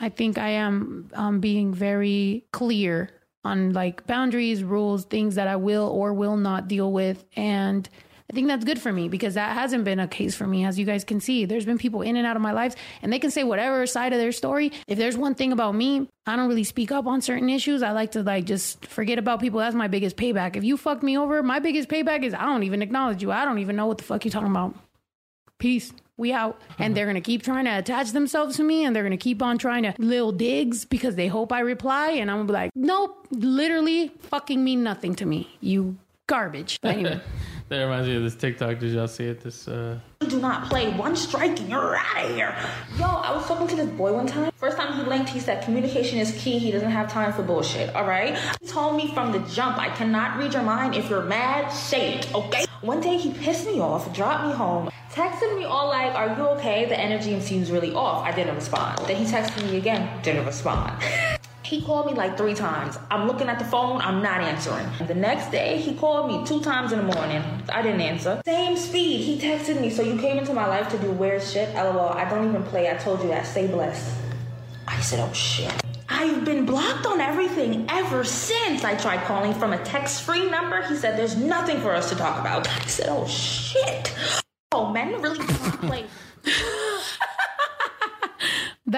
i think i am um being very clear on like boundaries rules things that i will or will not deal with. And I think that's good for me because that hasn't been a case for me. As you guys can see, there's been people in and out of my life and they can say whatever side of their story. If there's one thing about me, I don't really speak up on certain issues. I like to like just forget about people. That's my biggest payback. If you fucked me over, my biggest payback is I don't even acknowledge you. I don't even know what the fuck you talking about. Peace. We out. And mm-hmm. they're gonna keep trying to attach themselves to me and they're gonna keep on trying to little digs because they hope I reply. And I'm gonna be like, nope, literally fucking mean nothing to me. You garbage. Anyway. that reminds me of this tiktok did y'all see it this uh do not play. One strike and you're out of here. Yo, I was talking to this boy one time. First time he linked, he said communication is key. He doesn't have time for bullshit. All right. He told me from the jump, I cannot read your mind. If you're mad, say it. Okay. One day he pissed me off, dropped me home, texted me all like, "Are you okay?" The energy seems really off. I didn't respond. Then he texted me again, didn't respond. He called me like three times. I'm looking at the phone, I'm not answering. The next day, he called me two times in the morning. I didn't answer. Same speed. He texted me, so you came into my life to do weird shit? LOL, I don't even play. I told you that. Stay blessed. I said, oh shit. I've been blocked on everything ever since. I tried calling from a text free number. He said, there's nothing for us to talk about. I said, oh shit. Oh, men really do not play.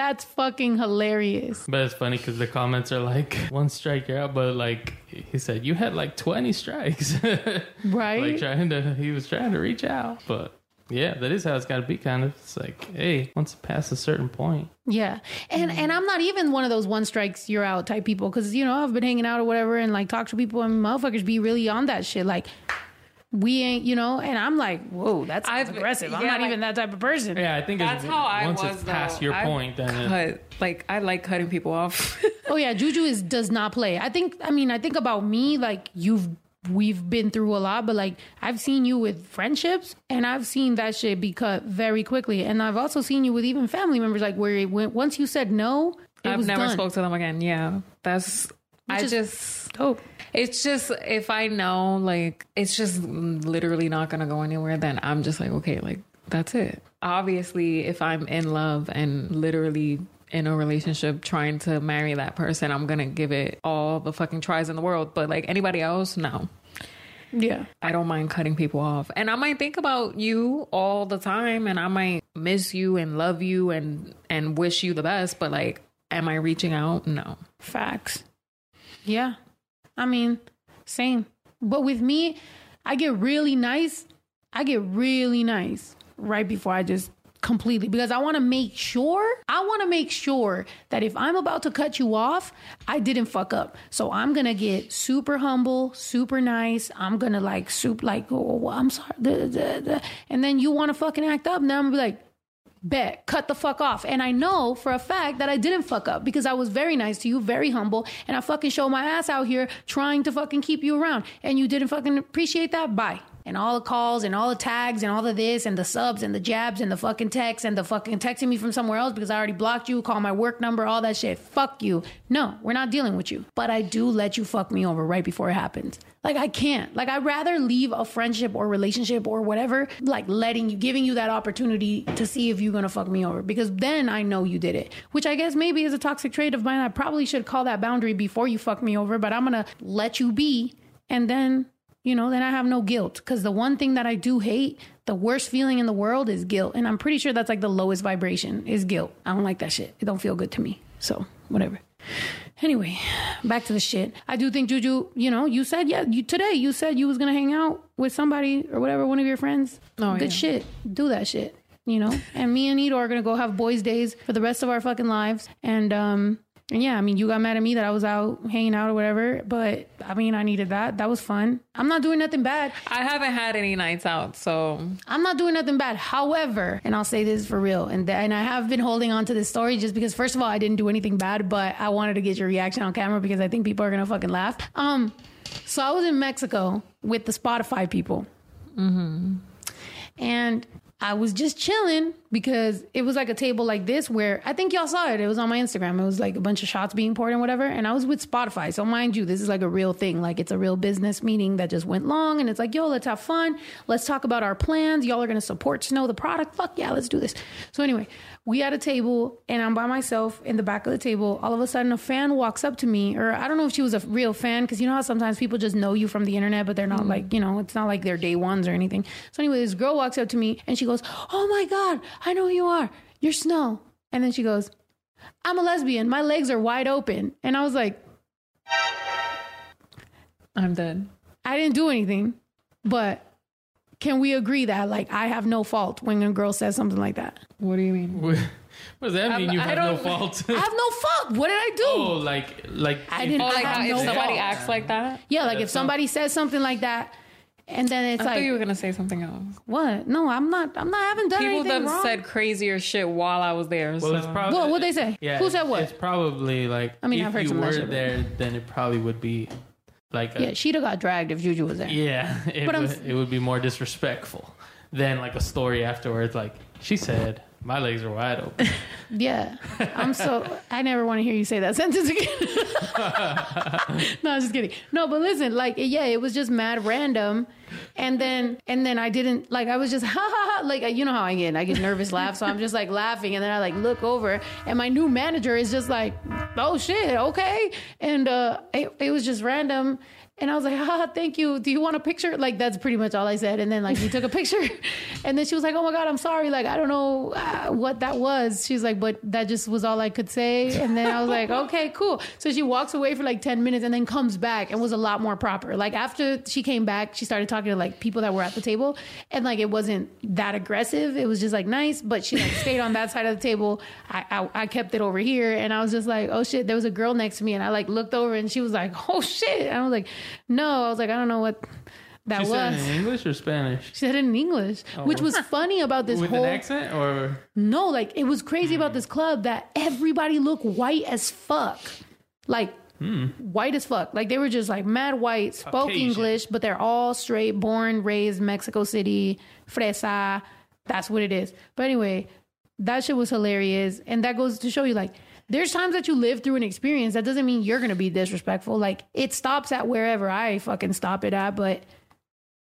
That's fucking hilarious. But it's funny because the comments are like, one strike you're out, but like he said, you had like 20 strikes. Right? like trying to, he was trying to reach out. But yeah, that is how it's got to be kind of. It's like, hey, once it past a certain point. Yeah. And and I'm not even one of those one strikes you're out type people because you know I've been hanging out or whatever and like talk to people and motherfuckers be really on that shit like we ain't you know and I'm like whoa that's I've- aggressive I'm not like- even that type of person. Yeah, I think That's it's, how I once was. it's past your I point, then it, cut, like I like cutting people off. Oh yeah, Juju is does not play. I think I mean I think about me like you've we've been through a lot, but like I've seen you with friendships and I've seen that shit be cut very quickly. And I've also seen you with even family members like where it went, once you said no, it I've was never done. spoke to them again. Yeah, that's. I just. Dope. It's just if I know like it's just literally not gonna go anywhere, then I'm just like okay, like that's it. Obviously, if I'm in love and literally in a relationship trying to marry that person, I'm gonna give it all the fucking tries in the world. But like anybody else, no. Yeah. I don't mind cutting people off. And I might think about you all the time and I might miss you and love you and and wish you the best, but like am I reaching out? No. Facts. Yeah. I mean, same. But with me, I get really nice. I get really nice right before I just completely because I want to make sure, I want to make sure that if I'm about to cut you off, I didn't fuck up. So I'm to get super humble, super nice. I'm to like soup like, oh, I'm sorry. And then you want to fucking act up. Now I'm gonna be like, bet cut the fuck off and i know for a fact that i didn't fuck up because i was very nice to you very humble and i fucking showed my ass out here trying to fucking keep you around and you didn't fucking appreciate that bye and all the calls and all the tags and all the this and the subs and the jabs and the fucking texts and the fucking texting me from somewhere else because I already blocked you, call my work number, all that shit. Fuck you. No, we're not dealing with you. But I do let you fuck me over right before it happens. Like I can't. Like I'd rather leave a friendship or relationship or whatever, like letting you, giving you that opportunity to see if you're gonna fuck me over because then I know you did it. Which I guess maybe is a toxic trait of mine. I probably should call that boundary before you fuck me over, but I'm gonna let you be and then you know, then I have no guilt. Because the one thing that I do hate, the worst feeling in the world is guilt. And I'm pretty sure that's like the lowest vibration is guilt. I don't like that shit. It don't feel good to me. So, whatever. Anyway, back to the shit. I do think Juju, you know, you said, yeah, you today you said you was gonna hang out with somebody or whatever, one of your friends. Oh, Good yeah. shit. Do that shit. You know? and me and Nito are gonna go have boys' days for the rest of our fucking lives. And um and yeah, I mean, you got mad at me that I was out hanging out or whatever, but I mean, I needed that. That was fun. I'm not doing nothing bad. I haven't had any nights out, so I'm not doing nothing bad. However, and I'll say this for real, and th- and I have been holding on to this story just because, first of all, I didn't do anything bad, but I wanted to get your reaction on camera because I think people are gonna fucking laugh. Um, so I was in Mexico with the Spotify people, and I was just chilling because it was like a table like this where I think y'all saw it. It was on my Instagram. It was like a bunch of shots being poured and whatever. And I was with Spotify. So mind you, this is like a real thing. Like it's a real business meeting that just went long. And it's like, yo, let's have fun. Let's talk about our plans. Y'all are going to support Snow, the product. Fuck yeah, let's do this. So anyway, we had a table and I'm by myself in the back of the table. All of a sudden, a fan walks up to me, or I don't know if she was a real fan because you know how sometimes people just know you from the internet, but they're not mm-hmm. like, you know, it's not like they're day ones or anything. So anyway, this girl walks up to me and she goes, Oh my God, I know who you are. You're Snow. And then she goes, I'm a lesbian. My legs are wide open. And I was like, I'm dead. I didn't do anything, but can we agree that like I have no fault when a girl says something like that? What do you mean? What does that mean? I'm- you have no fault. I have no fault. What did I do? oh, like like I didn't- Oh, like I have if no somebody fault. acts like that? yeah, like if That's not- somebody says something like that, and then it's I like, thought you were gonna say something else. what? No, I'm not. I'm not. I haven't done People anything that wrong. said crazier shit while I was there. Well, so. it's probably What- what'd they say? Yeah, Who said what? It's probably like I mean, if I've heard you some of that were shit, but- there, then it probably would be like a, yeah, she'd have got dragged if Juju was there. yeah. It But I'm- would, it would be more disrespectful than like a story afterwards. Like she said, my legs are wide open. Yeah, I'm so. I never want to hear you say that sentence again. no, I'm just kidding. No, but listen, like, yeah, it was just mad random, and then and then I didn't like. I was just ha ha ha. Like, you know how I get. I get nervous laugh, so I'm just like laughing, and then I like look over, and my new manager is just like, oh shit, okay, and uh, it, it was just random. And I was like, ah, thank you. Do you want a picture? Like, that's pretty much all I said. And then, like, we took a picture. And then she was like, oh my God, I'm sorry. Like, I don't know uh, what that was. She's like, but that just was all I could say. And then I was like, okay, cool. So she walks away for like 10 minutes and then comes back and was a lot more proper. Like, after she came back, she started talking to like people that were at the table. And like, it wasn't that aggressive. It was just like nice, but she like stayed on that side of the table. I, I, I kept it over here. And I was just like, oh shit, there was a girl next to me. And I like looked over and she was like, oh shit. And I was like, no. I was like, I don't know what that She said it was. in English or Spanish? She said it in English, oh, which was funny about this With whole. an accent or No, like it was crazy about hmm. this club that everybody looked white as fuck. Like hmm. white as fuck. Like they were just like mad white, spoke Caucasian. English, but they're all straight, born, raised Mexico City, fresa. That's what it is. But anyway, that shit was hilarious. And that goes to show you like there's times that you live through an experience that doesn't mean you're gonna be disrespectful. Like it stops at wherever I fucking stop it at, but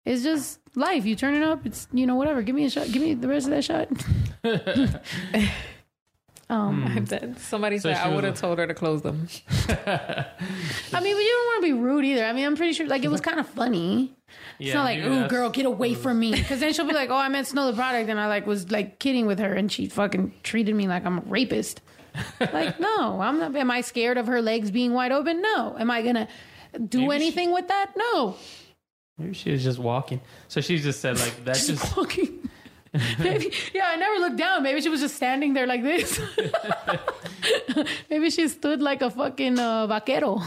it's just life. You turn it up, it's you know, whatever. Give me a shot. Give me the rest of that shot. um I'm dead. Somebody So said she I was would have told her to close them. I mean, but you don't want to be rude either. I mean, I'm pretty sure like it was kind of funny. It's not like, maybe ooh, that's- girl, get away from me. Because then she'll be like, oh, I meant Snow Tha Product, and I like was like kidding with her, and she fucking treated me like I'm a rapist. Like, no, I'm not. Am I scared of her legs being wide open? No. Am I gonna do Maybe she- anything with that? No. Maybe she was just walking. So she just said like that. Just Just walking. Maybe, yeah, I never looked down. Maybe she was just standing there like this. Maybe she stood like a fucking uh, vaquero.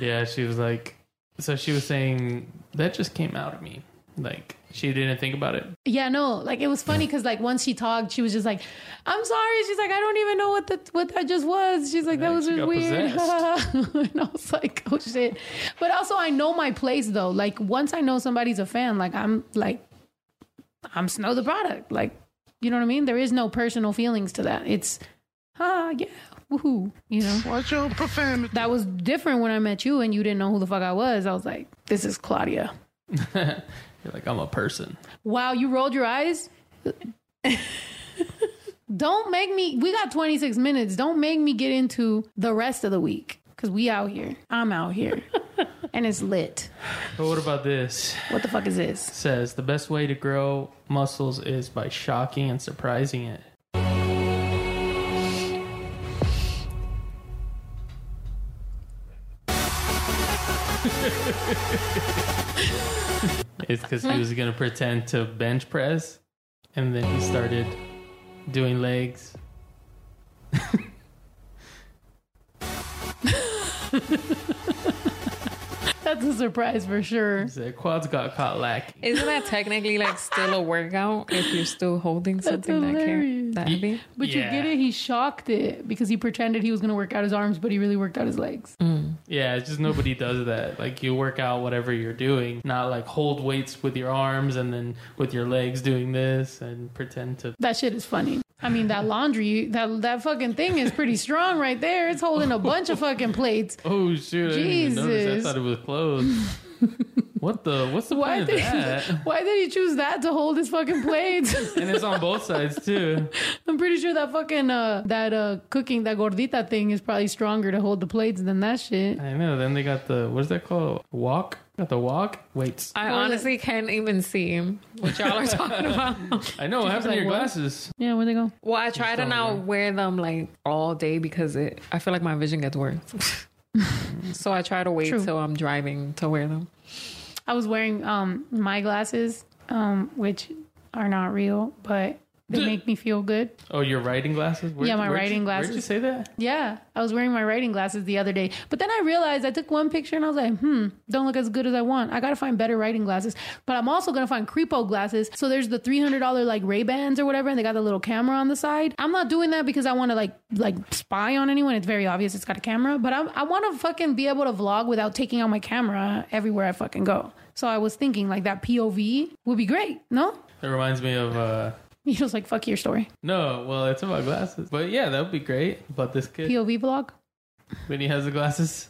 yeah. She was like. So she was saying that just came out of me. Like she didn't think about it. Yeah, no, like it was funny because like once she talked, she was just like, "I'm sorry." She's like, "I don't even know what that what that just was." She's like, "That was just weird," and I was like, "Oh shit!" But also, I know my place though. Like once I know somebody's a fan, like I'm like, I'm Snow Tha Product. Like, you know what I mean? There is no personal feelings to that. It's, ah, yeah, woohoo. You know, Watch your profanity. that was different when I met you and you didn't know who the fuck I was. I was like, "This is Claudia." You're like I'm a person. Wow, you rolled your eyes? Don't make me, we got 26 minutes. Don't make me get into the rest of the week because we out here. I'm out here. and it's lit. But what about this? What the fuck is this? says the best way to grow muscles is by shocking and surprising it. it's because he was gonna pretend to bench press, and then he started doing legs. That's a surprise for sure. The quads got caught lacking. Isn't that technically like still a workout if you're still holding something that hilarious. can't that heavy? But you get it? He shocked it because he pretended he was going to work out his arms, but he really worked out his legs. Mm. Yeah, it's just nobody does that. Like you work out whatever you're doing, not like hold weights with your arms and then with your legs doing this and pretend to. That shit is funny. I mean, that laundry, that that fucking thing is pretty strong right there. It's holding a bunch of fucking plates. Oh shoot! I. Jesus. I thought it was closed. what the? What's the Why point of did, that? why did he choose that to hold his fucking plates? And it's on both sides too. I'm pretty sure that fucking uh that uh cooking that gordita thing is probably stronger to hold the plates than that shit. I know. Then they got the what's that called? Walk. Got the walk weights. I What honestly can't even see what y'all are talking about. I know. What happened like, to your what? glasses? Yeah, where they go? Well, I try to don't now know. wear them like all day because it. I feel like my vision gets worse. so I try to wait True. till I'm driving to wear them. I was wearing um my glasses, um, which are not real, but they make me feel good. Oh, your writing glasses? Where'd- Yeah, my writing you, Where'd you say that? Yeah, I was wearing my writing glasses the other day, but then I realized I took one picture and I was like, hmm, don't look as good as I want. I gotta find better writing glasses, but I'm also gonna find creepo glasses. So there's the three hundred dollar like Ray Bans or whatever, and they got the little camera on the side. I'm not doing that because I want to like like spy on anyone. It's very obvious it's got a camera, but I'm, I want to fucking be able to vlog without taking out my camera everywhere I fucking go. So I was thinking like that POV would be great. No, It reminds me of. uh he was like, fuck your story. No, well, it's about glasses. But yeah, that would be great. About this kid POV vlog. when he has the glasses,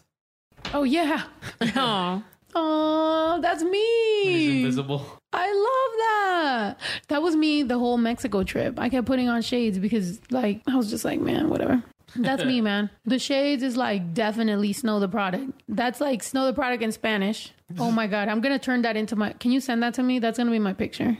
Oh yeah. Oh, Oh, that's he's me. invisible. I love that. That was me the whole Mexico trip. I kept putting on shades because, like, I was just like, man, whatever. That's me, man. The shades is like definitely Snow Tha Product. That's like Snow Tha Product in Spanish. Oh my god, I'm gonna turn that into my. Can you send that to me? That's gonna be my picture.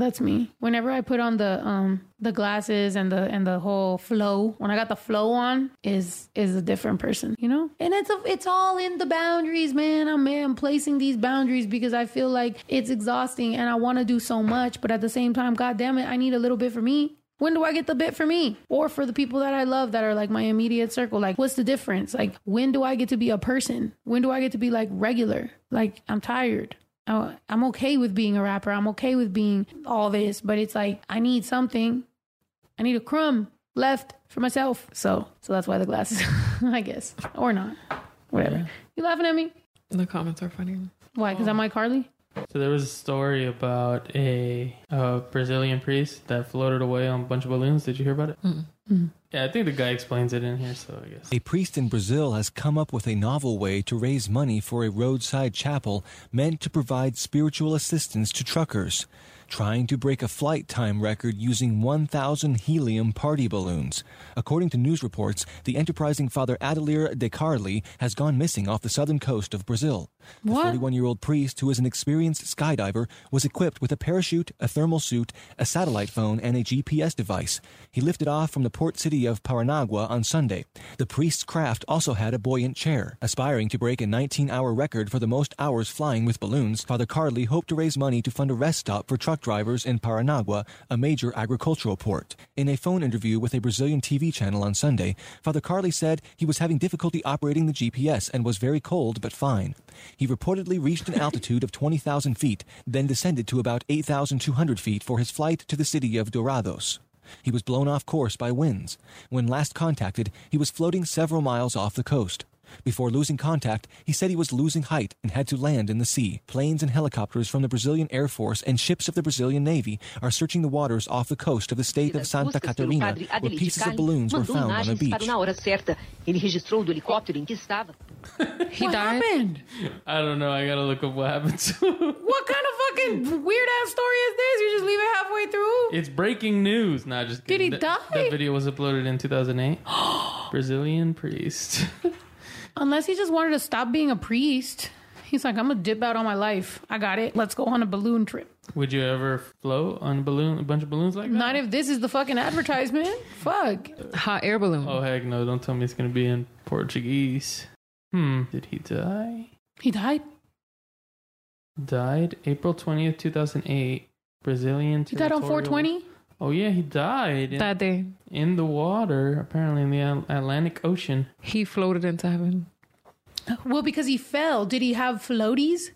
That's me. Whenever I put on the um the glasses and the and the whole flow, when I got the flow on, is is a different person, you know. And it's a, it's all in the boundaries, man. I'm man placing these boundaries because I feel like it's exhausting and I want to do so much, but at the same time, god damn it, I need a little bit for me. When do I get the bit for me or for the people that I love that are like my immediate circle? Like, what's the difference? Like, when do I get to be a person? When do I get to be like regular? Like, I'm tired. I- I'm okay with being a rapper. I'm okay with being all this, but it's like, I need something. I need a crumb left for myself. So, so that's why the glasses, I guess, or not. Whatever. You laughing at me? The comments are funny. Why? Because I'm like Carly? So there was a story about a, uh Brazilian priest that floated away on a bunch of balloons. Did you hear about it? Yeah, I think the guy explains it in here, so I guess. A priest in Brazil has come up with a novel way to raise money for a roadside chapel meant to provide spiritual assistance to truckers, trying to break a flight time record using 1,000 helium party balloons. According to news reports, the enterprising Father Adelir de Carli has gone missing off the southern coast of Brazil. The What? 41 year old priest, who is an experienced skydiver, was equipped with a parachute, a thermal suit, a satellite phone, and a GPS device. He lifted off from the port city of Paranagua on Sunday. The priest's craft also had a buoyant chair. Aspiring to break a 19 hour record for the most hours flying with balloons, Father Carli hoped to raise money to fund a rest stop for truck drivers in Paranagua, a major agricultural port. In a phone interview with a Brazilian TV channel on Sunday, Father Carli said he was having difficulty operating the GPS and was very cold but fine. He reportedly reached an altitude of 20,000 feet, then descended to about 8,200 feet for his flight to the city of Dourados. He was blown off course by winds. When last contacted, he was floating several miles off the coast. Before losing contact, he said he was losing height and had to land in the sea. Planes and helicopters from the Brazilian Air Force and ships of the Brazilian Navy are searching the waters off the coast of the state of Santa Catarina, where pieces of balloons were found on a beach. na hora certa. Ele registrou do helicóptero em que estava. He what died. happened? I don't know. I gotta look up what happened to him. What kind of fucking weird ass story is this? You just leave it halfway through? It's breaking news. Not just kidding. Did he kidding. die? That, that video was uploaded in 2008. Brazilian priest. Unless he just wanted to stop being a priest. He's like, I'm gonna dip out on my life. I got it. Let's go on a balloon trip. Would you ever float on a balloon, a bunch of balloons like that? Not if this is the fucking advertisement. Fuck. Hot air balloon. Oh heck no! Don't tell me it's gonna be in Portuguese. Hmm. Did he die? He died. Died April twentieth, two thousand eight. Brazilian. He died on 420. Oh yeah, he died in, that day, in the water. Apparently in the Atlantic Ocean. he floated into heaven. Well, because he fell. Did he have floaties?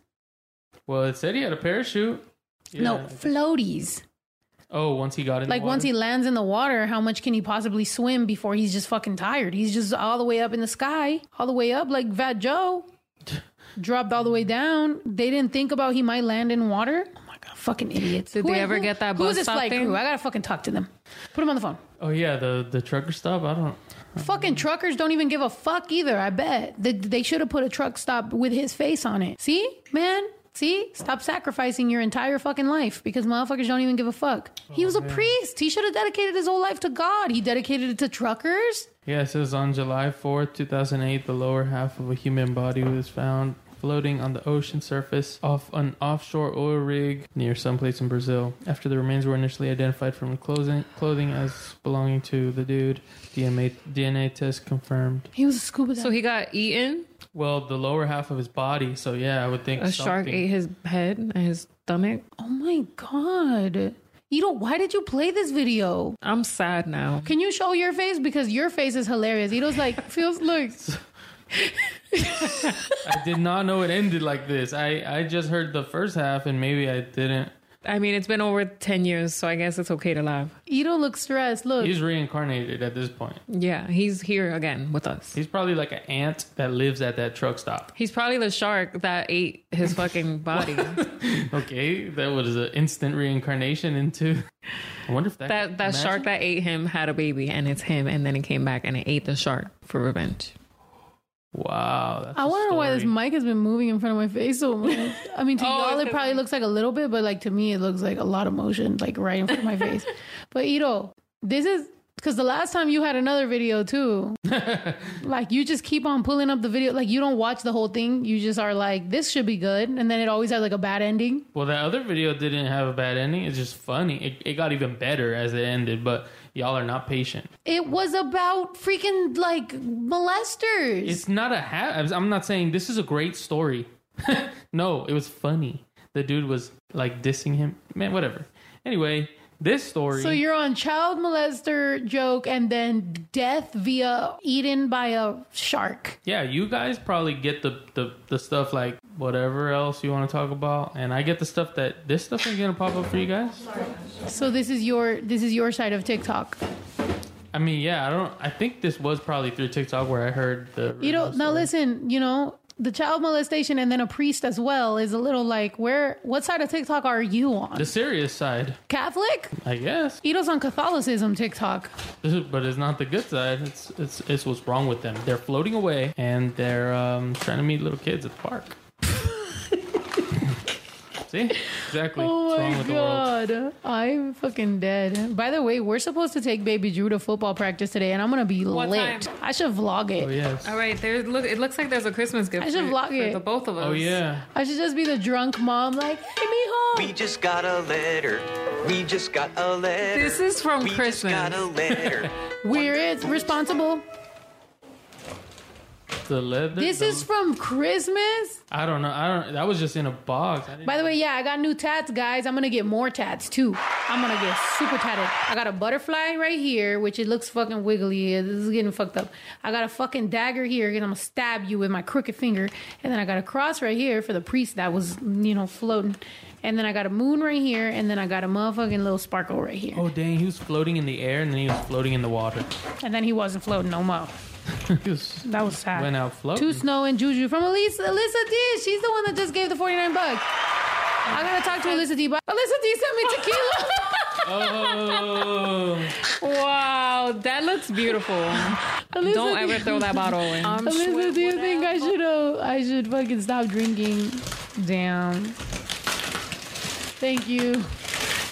Well, it said he had a parachute. No, floaties. Oh, once he got in. Like the once he lands in the water, how much can he possibly swim before he's just fucking tired? He's just all the way up in the sky, all the way up like Fat Joe. Dropped all the way down. They didn't think about he might land in water. Oh my god, fucking idiots. Did they ever get that Who bus is this stop flight thing? crew? I gotta fucking talk to them. Put him on the phone. Oh yeah, the the trucker stop. I don't. Fucking truckers don't even give a fuck either. I bet they, they should have put a truck stop with his face on it. See, man. See, stop sacrificing your entire fucking life because motherfuckers don't even give a fuck. He oh, was a priest. He should have dedicated his whole life to God. He dedicated it to truckers. Yeah, it says on July 4th, 2008, the lower half of a human body was found floating on the ocean surface off an offshore oil rig near someplace in Brazil. After the remains were initially identified from clothing, clothing as belonging to the dude, DNA, DNA test confirmed. He was a scuba diver. So he got eaten. Well, the lower half of his body, so yeah, I would think A shark ate his head and his stomach. oh my god. You know why did you play this video? I'm sad now. Can you show your face because your face is hilarious. Ito's like feels like I did not know it ended like this. I, I just heard the first half and maybe I didn't. I mean, it's been over 10 years, so I guess it's okay to laugh. Ito looks stressed. Look. He's reincarnated at this point. Yeah, he's here again with us. He's probably like an ant that lives at that truck stop. He's probably the shark that ate his fucking body. Okay, that was an instant reincarnation into. I wonder if that that that shark that ate him had a baby, and it's him, and then it came back and it ate the shark for revenge. Wow, that's I a want to know why this mic has been moving in front of my face so much. I mean, to Oh, y'all, it probably looks like a little bit, but like to me, it looks like a lot of motion, like right in front of my face. But Ito, this is Because the last time you had another video too. like you just keep on pulling up the video. Like you don't watch the whole thing. You just are like, this should be good. And then it always has like a bad ending. Well, that other video didn't have a bad ending. It's just funny. It, it got even better as it ended, but y'all are not patient. It was about freaking like molesters. It's not a ha- I'm not saying this is a great story. no, it was funny. The dude was like dissing him. Man, whatever. Anyway, this story. so you're on child molester joke and then death via eaten by a shark. yeah, you guys probably get the, the, the stuff like whatever else you want to talk about, and I get the stuff that this stuff ain't gonna pop up for you guys. So this is your this is your side of TikTok. I mean, yeah, I don't. I think this was probably through TikTok where I heard the. You know, now listen, you know, the child molestation and then a priest as well is a little like where what side of TikTok are you on? The serious side, Catholic? I guess, Ito's on Catholicism TikTok. but it's not the good side. It's it's it's what's wrong with them. They're floating away and they're um, trying to meet little kids at the park. See, exactly. Oh what's wrong my with the world. god, I'm fucking dead. By the way, we're supposed to take baby Drew to football practice today, and I'm gonna be What lit. time? I should vlog it. Oh yes. All right, there. Look, it looks like there's a Christmas gift. I should for, vlog for it. the both of us. Oh yeah. I should just be the drunk mom, like, hey, mijo. We just got a letter. We just got a letter. This is from we Christmas. just got a letter. We're it responsible. The leather. This the- is from Christmas. I don't know. I don't. That was just in a box. By the way, yeah, I got new tats, guys. I'm gonna get more tats too. I'm gonna get super tatted. I got a butterfly right here, which it looks fucking wiggly. This is getting fucked up. I got a fucking dagger here, and I'm gonna stab you with my crooked finger. And then I got a cross right here for the priest that was, you know, floating. And then I got a moon right here, and then I got a motherfucking little sparkle right here. Oh dang! He was floating in the air and then he was floating in the water. And then he wasn't floating no more. He was That was sad. went out floating. Two Snow and Juju from Elisa. Alyssa D. She's the one that just gave the 49 bucks. I gotta talk to Alyssa D. But Alyssa D sent me tequila. Oh. Wow, that looks beautiful. Alyssa Don't D. ever throw that bottle in. Alyssa, do you think I should uh, I should fucking stop drinking? Damn. Thank you.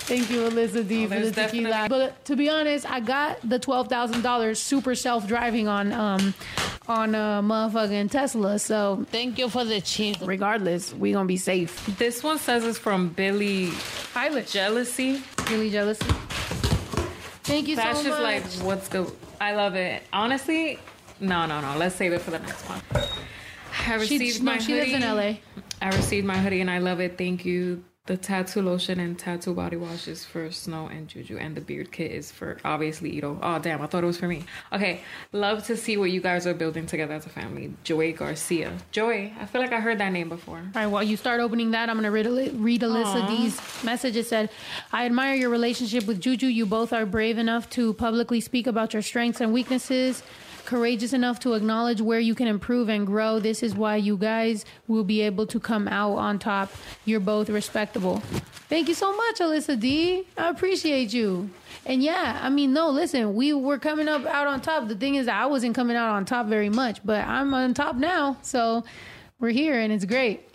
Thank you, Alyssa D, for the there's tequila. definitely- But to be honest, I got the twelve thousand dollars super self driving on um on a motherfucking Tesla. So thank you for the cheese. Regardless, we gonna be safe. This one says it's from Billie Eilish, Jealousy. Billy jealousy. Thank you That's so much. That's just like what's the. I love it. Honestly, no, no, no. Let's save it for the next one. I she, received no, my she hoodie. lives in LA. I received my hoodie and I love it. Thank you. The tattoo lotion and tattoo body wash is for Snow and Juju, and the beard kit is for obviously Ito. Oh damn, I thought it was for me. Okay, love to see what you guys are building together as a family. Joey Garcia. Joey, I feel like I heard that name before. All right, while you start opening that, I'm going to read, Ali- read Alyssa D's message. It said, I admire your relationship with Juju. You both are brave enough to publicly speak about your strengths and weaknesses, courageous enough to acknowledge where you can improve and grow. This is why you guys will be able to come out on top. You're both respectable. Thank you so much, Alyssa D. I appreciate you. And yeah, I mean, no, listen, we were coming up out on top. The thing is, I wasn't coming out on top very much, but I'm on top now. So we're here and it's great.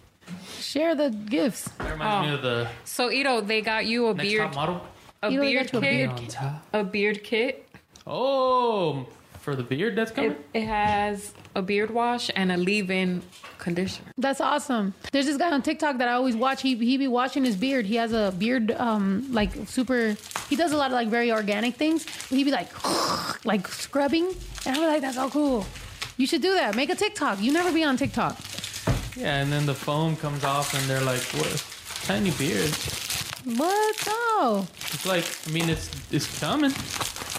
Share the gifts. That reminds me of the oh. So Ito, they got you a next beard, top model. a Ito, beard got you a kit, beard On top. a beard kit. Oh, for the beard that's coming. It, it has a beard wash and a leave-in conditioner. That's awesome. There's this guy on TikTok that I always watch. He he be washing his beard. He has a beard um like super. He does a lot of like very organic things. But he be like like scrubbing, and I'm like that's so cool. You should do that. Make a TikTok. You never be on TikTok. Yeah, and then the foam comes off, and they're like, "What? Tiny beard." What? No. It's like, I mean, it's it's coming.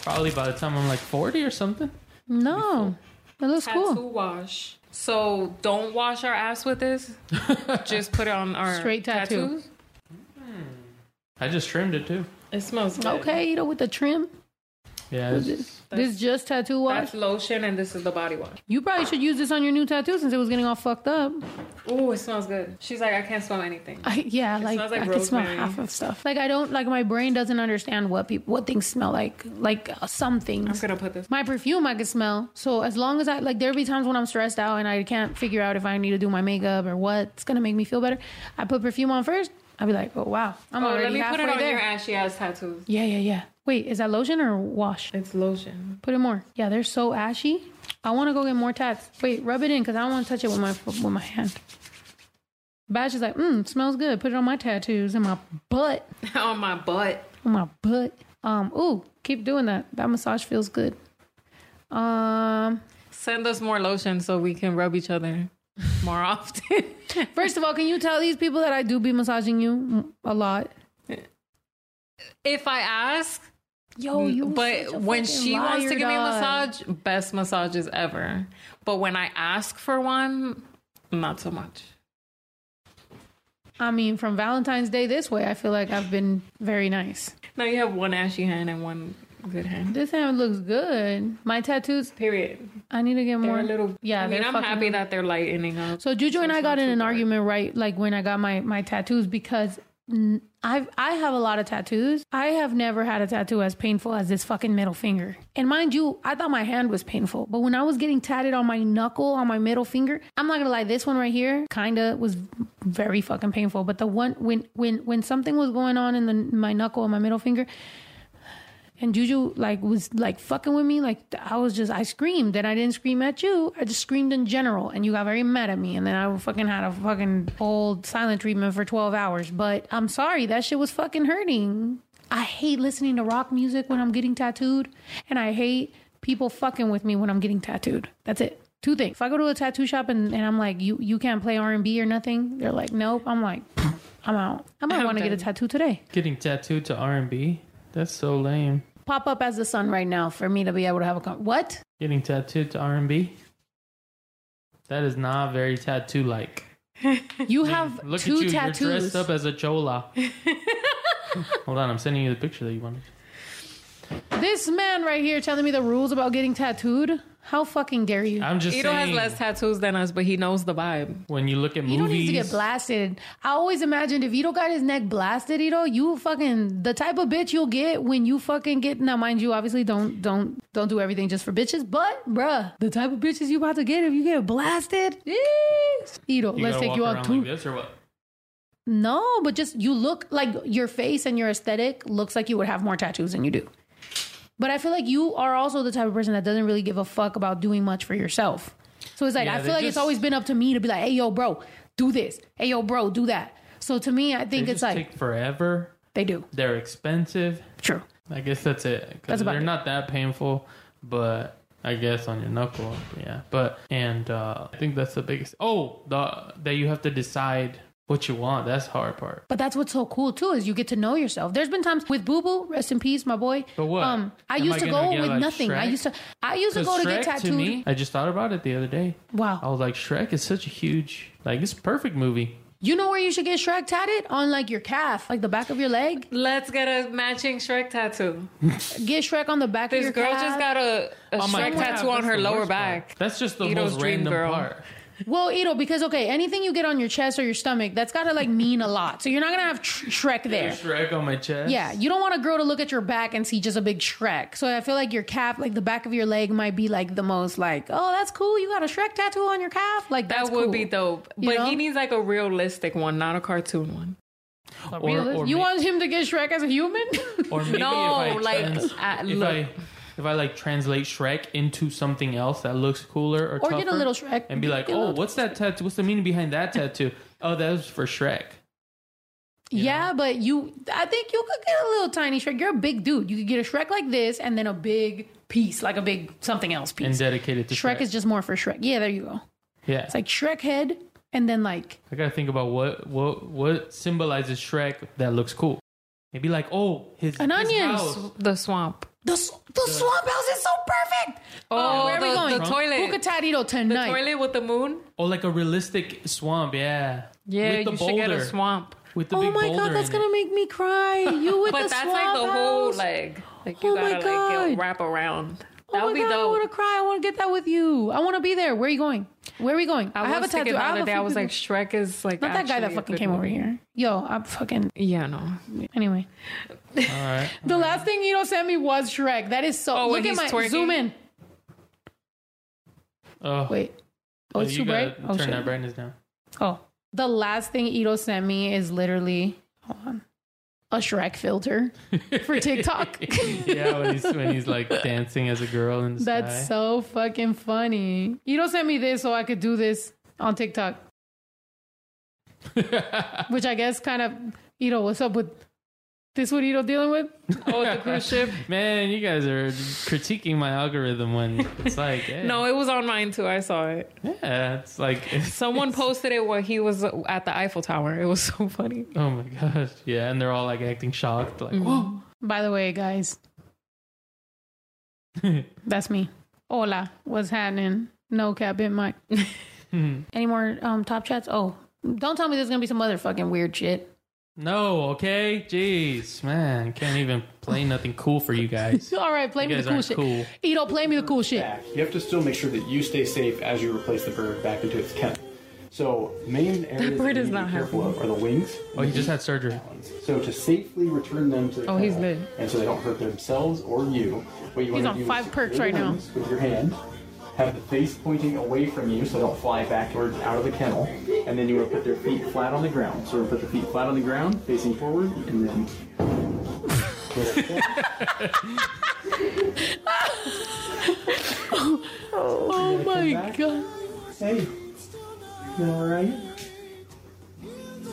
Probably by the time I'm like 40 or something. No. It looks Tattoo cool. wash. So don't wash our ass with this. Just put it on our Straight tattoo. tattoos. Hmm. I just trimmed it too. It smells good. Okay, you know with the trim. Yeah, This, This just tattoo wash. That's lotion and this is the body wash. You probably should use this on your new tattoo since it was getting all fucked up. Oh, it smells good. She's like, I can't smell anything. I, yeah, like, smells like I can smell half of stuff. Like I don't like my brain doesn't understand what people what things smell like. Like uh, some I'm gonna put this. My perfume I can smell. So as long as I like, there'll be times when I'm stressed out and I can't figure out if I need to do my makeup or what's gonna make me feel better. I put perfume on first. I'll be like, oh wow, I'm Oh, already let me put it on there. your ass. She has tattoos. Yeah, yeah, yeah. Wait, is that lotion or wash? It's lotion. Put it more. Yeah, they're so ashy. I want to go get more tats. Wait, rub it in because I don't want to touch it with my with my hand. Bash is like, mmm, smells good. Put it on my tattoos and my butt. On my butt. On my butt. Um, ooh, keep doing that. That massage feels good. Um, Send us more lotion so we can rub each other more often. first of all, can you tell these people that I do be massaging you a lot? if I ask, Yo, you. but when she wants to liar, give me a dog. massage, best massages ever. But when I ask for one, not so much. I mean, from Valentine's Day this way, I feel like I've been very nice. Now you have one ashy hand and one good hand. This hand looks good. My tattoos, Period. I need to get They're more. little. yeah, I mean, I'm happy that they're lightening up. So Juju and I got in an argument right like when I got my my tattoos because I've I have a lot of tattoos. I have never had a tattoo as painful as this fucking middle finger. And mind you, I thought my hand was painful, but when I was getting tatted on my knuckle on my middle finger, I'm not gonna lie, this one right here kinda was very fucking painful. But the one when when when something was going on in the my knuckle and my middle finger, and Juju like was like fucking with me. Like I was just I screamed and I didn't scream at you. I just screamed in general and you got very mad at me and then I fucking had a fucking old silent treatment for 12 hours. But I'm sorry, that shit was fucking hurting. I hate listening to rock music when I'm getting tattooed and I hate people fucking with me when I'm getting tattooed. That's it. Two things. If I go to a tattoo shop and, and I'm like, you you can't play R&B or nothing, they're like, nope. I'm like, I'm out. I might want to get a tattoo today. Getting tattooed to R and B. That's so lame. Pop up as the sun right now for me to be able to have a con- what? Getting tattooed to R and B. That is not very tattoo like. You have Look two at you. You're tattoos. dressed up as a chola. Hold on, I'm sending you the picture that you wanted. This man right here telling me the rules about getting tattooed. How fucking dare you? I'm just Ito has less tattoos than us, but he knows the vibe. when you look at Ito movies, needs to get blasted. I always imagined if Ito got his neck blasted, Ito, you fucking the type of bitch you'll get when you fucking get. Now, mind you, obviously don't don't don't do everything just for bitches, but bruh, the type of bitches you about to get if you get blasted. Yeesh. Ito, you let's gotta take walk you out around too. like this or what? No, but just you look like your face and your aesthetic looks like you would have more tattoos than you do. But I feel like you are also the type of person that doesn't really give a fuck about doing much for yourself. So it's like Yeah, I feel like it's always been up to me to be like, "Hey, yo, bro, do this. Hey, yo, bro, do that." So to me, I think just it's like take forever. they do. They're expensive. True. I guess that's it. That's about they're it. not that painful, but I guess on your knuckle, yeah. But and uh, I think that's the biggest. Oh, the that you have to decide what you want. That's the hard part. But that's what's so cool too is you get to know yourself. There's been times with Boo Boo, rest in peace, my boy. But what? Um, I Am used I to go with like, nothing. I used to I used to go to get tattooed. To me, I just thought about it the other day. Wow. I was like, Shrek is such a huge, like, it's a perfect movie. You know where you should get Shrek tatted on like your calf, like the back of your leg. Let's get a matching Shrek tattoo. Get Shrek on the back of your. This your girl just got a, a Shrek calf, tattoo on her lower back. part. That's just the Ito's most dream random girl. part. Well, Ito, because okay, anything you get on your chest or your stomach, that's gotta like mean a lot. So you're not gonna have tr- Shrek there. Shrek on my chest. Yeah, you don't want a girl to look at your back and see just a big Shrek. So I feel like your calf, like the back of your leg, might be like the most like, oh, that's cool. You got a Shrek tattoo on your calf. Like that's That would cool. be dope. You But know? he needs like a realistic one, not a cartoon one. A Or- or you ma- want him to get Shrek as a human? Or maybe No, if I like, trans- uh, if look. I if I like translate Shrek into something else that looks cooler or Or get a little Shrek. and be like, oh, what's that tattoo? What's the meaning behind that tattoo? Oh, that was for Shrek. yeah, but you, I think you could get a little tiny Shrek. You're a big dude. You could get a Shrek like this and then a big piece, like a big something else piece. And dedicated to Shrek, Shrek. is just more for Shrek. Yeah, there you go. yeah. It's like Shrek head and then like I gotta think about what what what symbolizes Shrek that looks cool. Maybe like, oh, his An his onion. house. The swamp. The the swamp house is so perfect. Oh, where are we the- going? the toilet. Who could The tonight? toilet with the moon? Oh, like a realistic swamp. Yeah. Yeah, With the you boulder. should get a swamp. With the oh big my boulder god, that's in gonna it. make me cry. You with But the that's swamp like the whole house? like like you Oh my gotta like God. get, wrap around. Oh That my would be god, I want to cry. I want to get that with you. I want to be there. Where are you going? Where are we going? I, have a tattoo. the I have other a day. I was like, Shrek is like not that guy that fucking good came over here. Yo, I'm fucking. Yeah, no. Anyway, All right. the last thing Ito sent me was Shrek. That is so. Oh, look at my twerking? zoom in. Oh, Wait. Oh, oh it's you too bright. Oh turn shit. that brightness down. Oh, the last thing Ito sent me is literally. Hold on. A Shrek filter for TikTok. yeah, when he's when he's like dancing as a girl in the That's sky. so fucking funny. You don't send me this so I could do this on TikTok. Which I guess kind of, you know, what's up with this? What Ito dealing with? Oh, the cruise ship. Man, you guys are critiquing my algorithm when it's like, hey, No, it was on mine too. I saw it. yeah, it's like it's, Someone posted it while he was at the Eiffel Tower. It was so funny. Oh my gosh, yeah, and they're all like acting shocked, like, whoa. By the way, guys, that's me. Hola, what's happening? No cap, bit Mike. Any more um, top chats? Oh, don't tell me there's gonna be some other fucking weird shit. No, okay, jeez, man, can't even play nothing cool for you guys. All right, play You me the guys cool aren't shit. cool. Ito, play me the cool shit. back, you have to still make sure that you stay safe as you replace the bird back into its kennel. So main areas bird that is you need not to be careful of are the wings. Oh, he just had surgery. So to safely return them to the Oh, he's kennel, lit. and so they don't hurt themselves or you, what you He's want to on do five is perks secure right now. wings with your hand, have the face pointing away from you so they don't fly backward out of the kennel, and then you want to put their feet flat on the ground. So put the feet flat on the ground, facing forward, and then. Oh my god. Hey, you all right?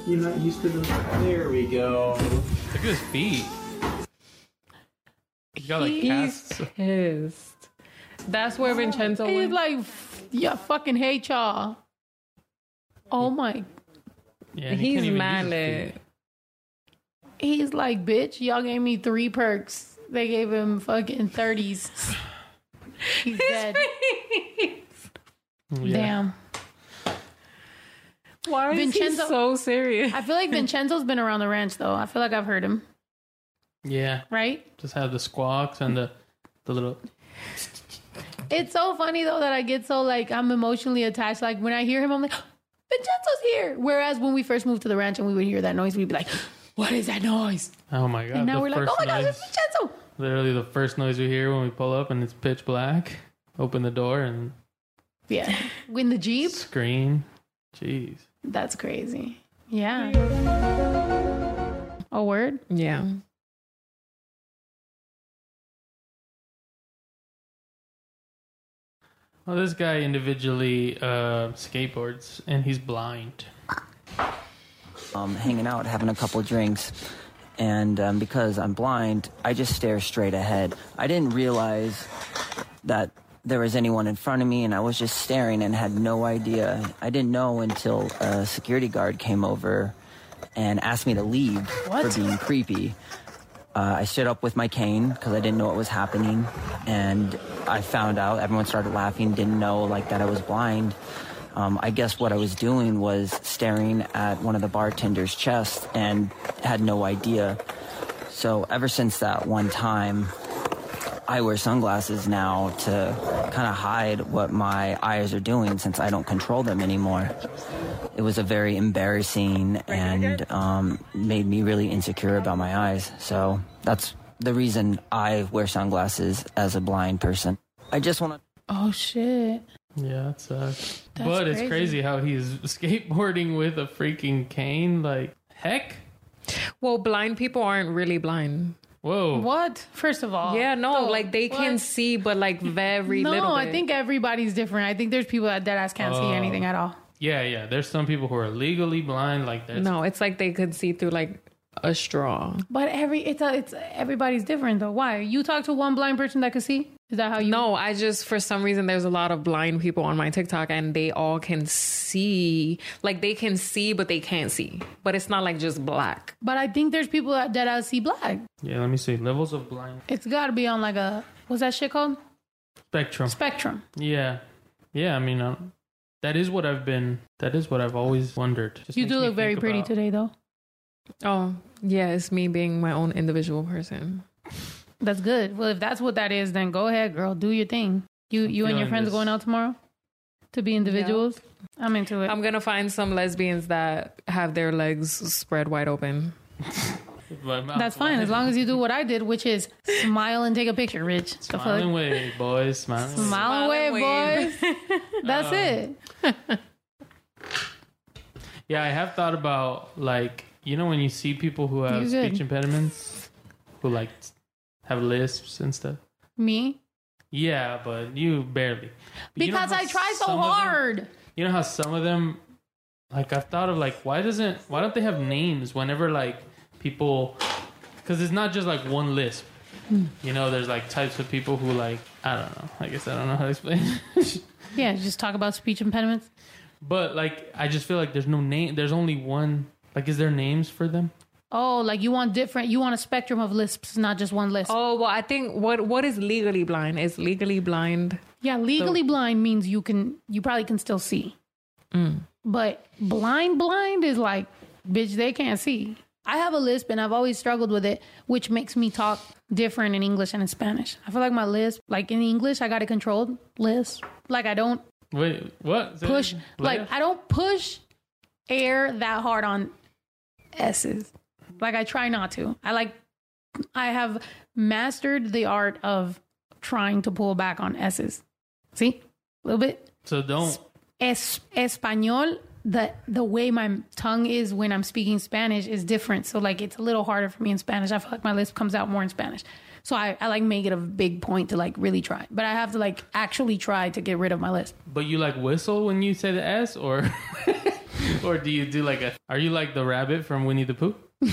You're not used to this. There we go. Look at his feet. He got like He's casts. pissed. That's where oh, Vincenzo He's went. like, yeah, fucking hate y'all. Oh my. Yeah, and he He's can't even mad use his lit. feet. He's like, bitch, y'all gave me three perks. They gave him fucking 30s. He's dead. Yeah. Damn. Why is Vincenzo- he so serious? I feel like Vincenzo's been around the ranch though. I feel like I've heard him, Yeah, right? just have the squawks and the the little. It's so funny though that I get so like I'm emotionally attached. Like when I hear him, I'm like, Vincenzo's here. Whereas when we first moved to the ranch and we would hear that noise, we'd be like, What is that noise? Oh my god! and now the we're like, Oh my gosh, noise, it's Vincenzo. literally the first noise we hear when we pull up and it's pitch black. Open the door and Yeah. Win the Jeep. scream. Jeez. That's crazy. Yeah. A word? yeah. Well, this guy individually uh, skateboards and he's blind. um, hanging out, having a couple drinks. And um, because I'm blind, I just stare straight ahead. I didn't realize that there was anyone in front of me, and I was just staring and had no idea. I didn't know until a security guard came over and asked me to leave What? for being creepy. Uh, I stood up with my cane because I didn't know what was happening, and I found out. Everyone started laughing. Didn't know like that I was blind. Um, I guess what I was doing was staring at one of the bartender's chest and had no idea. So ever since that one time, I wear sunglasses now to kind of hide what my eyes are doing since I don't control them anymore. It was a very embarrassing and um, made me really insecure about my eyes. So that's the reason I wear sunglasses as a blind person. I just want to. Oh shit. Yeah, that sucks. That's but it's crazy. crazy how he's skateboarding with a freaking cane. Like, heck. Well, blind people aren't really blind. Whoa. What? First of all. Yeah, no, the- like they can see, but like very No, little. I think everybody's different. I think there's people that dead ass can't see Oh. anything at all. Yeah, yeah. There's some people who are legally blind. Like, that's no, it's like they could see through like a straw. But every it's a, it's everybody's different though. Why? You talk to one blind person that can see? Is that how you No, I just for some reason there's a lot of blind people on my TikTok and they all can see. Like they can see, but they can't see. But it's not like just black. But I think there's people that that I see black. Yeah, let me see. Levels of blind It's got to be on like a what's that shit called? spectrum. Spectrum. Yeah, yeah. I mean, uh, that is what I've been. That is what I've always wondered. Just you do look very pretty about- today though. Oh, yeah, it's me being my own individual person. That's good. Well, if that's what that is, then go ahead, girl. Do your thing. You you and your friends this. going out tomorrow to be individuals. I'm into it. I'm gonna find some lesbians that have their legs spread wide open. My mouth That's fine as long as you do what I did, which is smile and take a picture, Rich. The fuck? Smiling wave, boys. Smiling. wave. Smile and wave, wave. boys. That's Um, it. Yeah, I have thought about like you know when you see people who have speech impediments, who like have lisps and stuff. Me? Yeah, but you barely. But you know Because I try so some of them- hard. you know how some of them, like I've thought of, like why doesn't why don't they have names whenever like people? Because it's not just like one lisp. You know, there's like types of people who like I don't know. I guess I don't know how to explain. Yeah, just talk about speech impediments. but like I just feel like there's no name. There's only one. Like, is there names for them? Oh, like you want different, you want a spectrum of lisps, not just one lisp. Oh well, I think what what is legally blind is legally blind. Yeah, legally blind means you can, you probably can still see. Mm. But blind, blind is like, bitch, they can't see. I have a lisp and I've always struggled with it, which makes me talk different in English and in Spanish. I feel like my lisp, like in English, I got it controlled. Lisp. Like I don't Wait, what? Push, like I don't push air that hard on S's. Like I try not to. I like, I have mastered the art of trying to pull back on S's. See? A little bit. So don't. Es, español, the the way my tongue is when I'm speaking Spanish is different. So like it's a little harder for me in Spanish. I feel like my lisp comes out more in Spanish. So I, I like make it a big point to like really try. But I have to like actually try to get rid of my lisp. But you like whistle when you say the S, or or do you do like a? Are you like the rabbit from Winnie the Pooh?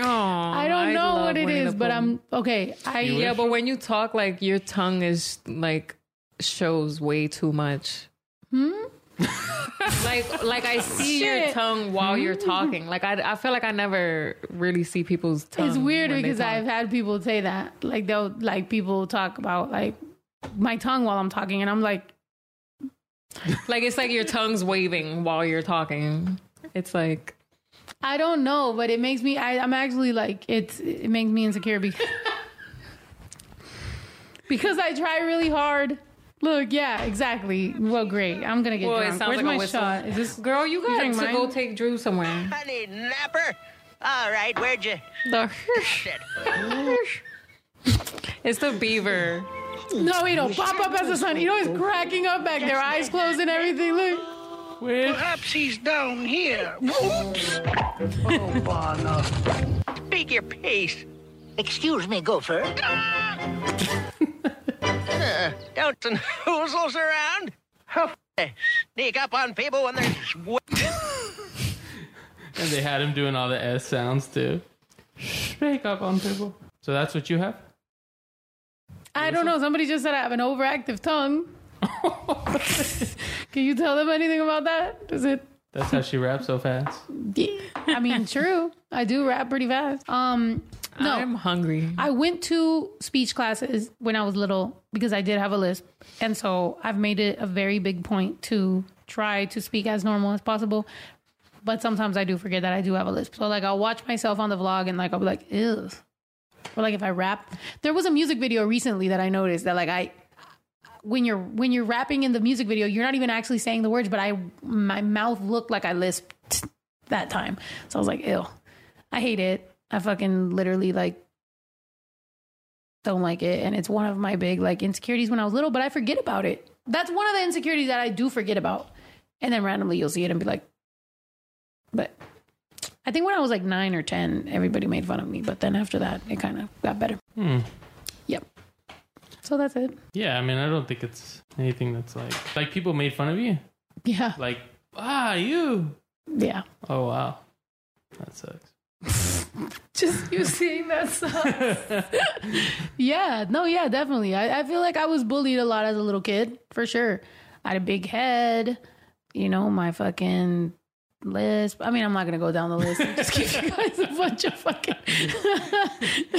Oh, I don't know what it Winnie is, but I'm okay. I yeah, but when you talk, like your tongue is like shows way too much. Like like I see your tongue while you're mm. talking. Like I I feel like I never really see people's tongue. It's weird because. I've had people say that. Like they'll like people talk about like my tongue while I'm talking, and I'm like, like it's like your tongue's waving while you're talking. It's like I don't know, but it makes me. I, I'm actually like it's. It makes me insecure because because I try really hard. Look, yeah, exactly. Well, great. I'm gonna get well, it drunk. sounds Where's like my whistle. shot? Is this girl? You got drink to mine? go take Drew somewhere. Honey napper. All right, where'd you? The Hirsch? it's the beaver. No, you know, pop up as the sun. You know, he's cracking up back there, eyes closed and everything. Look. Perhaps he's down here. Oops. oh, Bono. Speak your piece. Excuse me, Gopher. Ah! Uh, don't some hoozles around. Huh. Sneak up on people when they're sw- And they had him doing all the S sounds too. Speak up on people. So that's what you have. I don't know. Somebody just said I have an overactive tongue. Can you tell them anything about that? Does it? That's how she raps so fast. Yeah. I mean, true. I do rap pretty fast. Um, no, I'm hungry. I went to speech classes when I was little because I did have a lisp, and so I've made it a very big point to try to speak as normal as possible. But sometimes I do forget that I do have a lisp. So like I'll watch myself on the vlog and like I'll be like, ew. Or like if I rap, there was a music video recently that I noticed that like I when you're when you're rapping in the music video, you're not even actually saying the words, but I my mouth looked like I lisped that time. So I was like, ew. I hate it. I fucking literally like don't like it. And it's one of my big like insecurities when I was little, but I forget about it. That's one of the insecurities that I do forget about. And then randomly you'll see it and be like, but I think when I was like nine or 10, everybody made fun of me. But then after that, it kind of got better. Hmm. Yep. So that's it. Yeah, I mean, I don't think it's anything that's like like people made fun of you. Yeah. Like, ah, you. Yeah. Oh wow, that sucks. Just you seeing that sucks. yeah, no, yeah, definitely. I, I feel like I was bullied a lot as a little kid, for sure. I had a big head, you know, my fucking lisp. I mean, I'm not gonna go down the list and just give you guys a bunch of fucking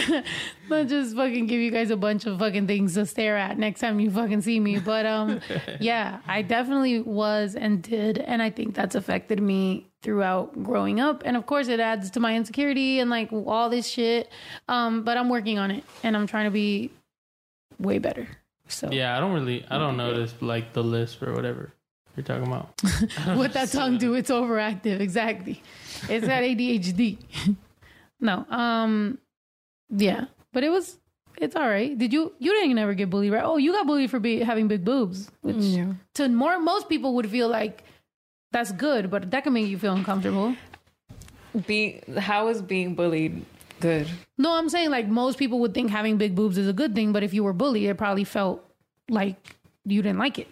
not just fucking give you guys a bunch of fucking things to stare at next time you fucking see me. But um yeah, I definitely was and did, and I think that's affected me throughout growing up. And of course it adds to my insecurity and like all this shit. Um, but I'm working on it and I'm trying to be way better. So Yeah, I don't really, I don't notice like the lisp or whatever you're talking about. what that tongue do it's overactive exactly it's got adhd no um yeah but it was it's all right did you you didn't ever get bullied right oh you got bullied for be, having big boobs which Yeah. to more most people would feel like that's good but that can make you feel uncomfortable Being how is being bullied good? No, I'm saying like most people would think having big boobs is a good thing, but if you were bullied, it probably felt like you didn't like it.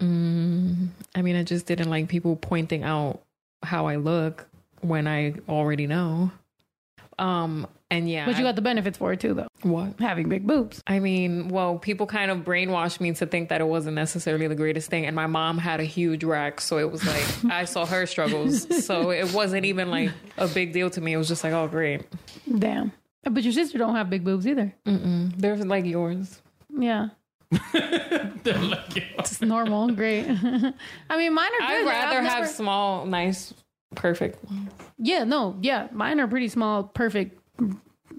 Mm, I mean, I just didn't like people pointing out how I look when I already know. Um, and yeah, But you got the benefits for it too, though. What? Having big boobs. I mean, well, people kind of brainwashed me to think that it wasn't necessarily the greatest thing. And my mom had a huge rack. So it was like, I saw her struggles. So it wasn't even like a big deal to me. It was just like, oh, great. Damn. But your sister don't have big boobs either. Mm-mm. They're like yours. Yeah. They're like yours. It's normal. Great. I mean, mine are I'd rather I've have never- small, nice, perfect ones. Yeah, no, yeah. Mine are pretty small, perfect,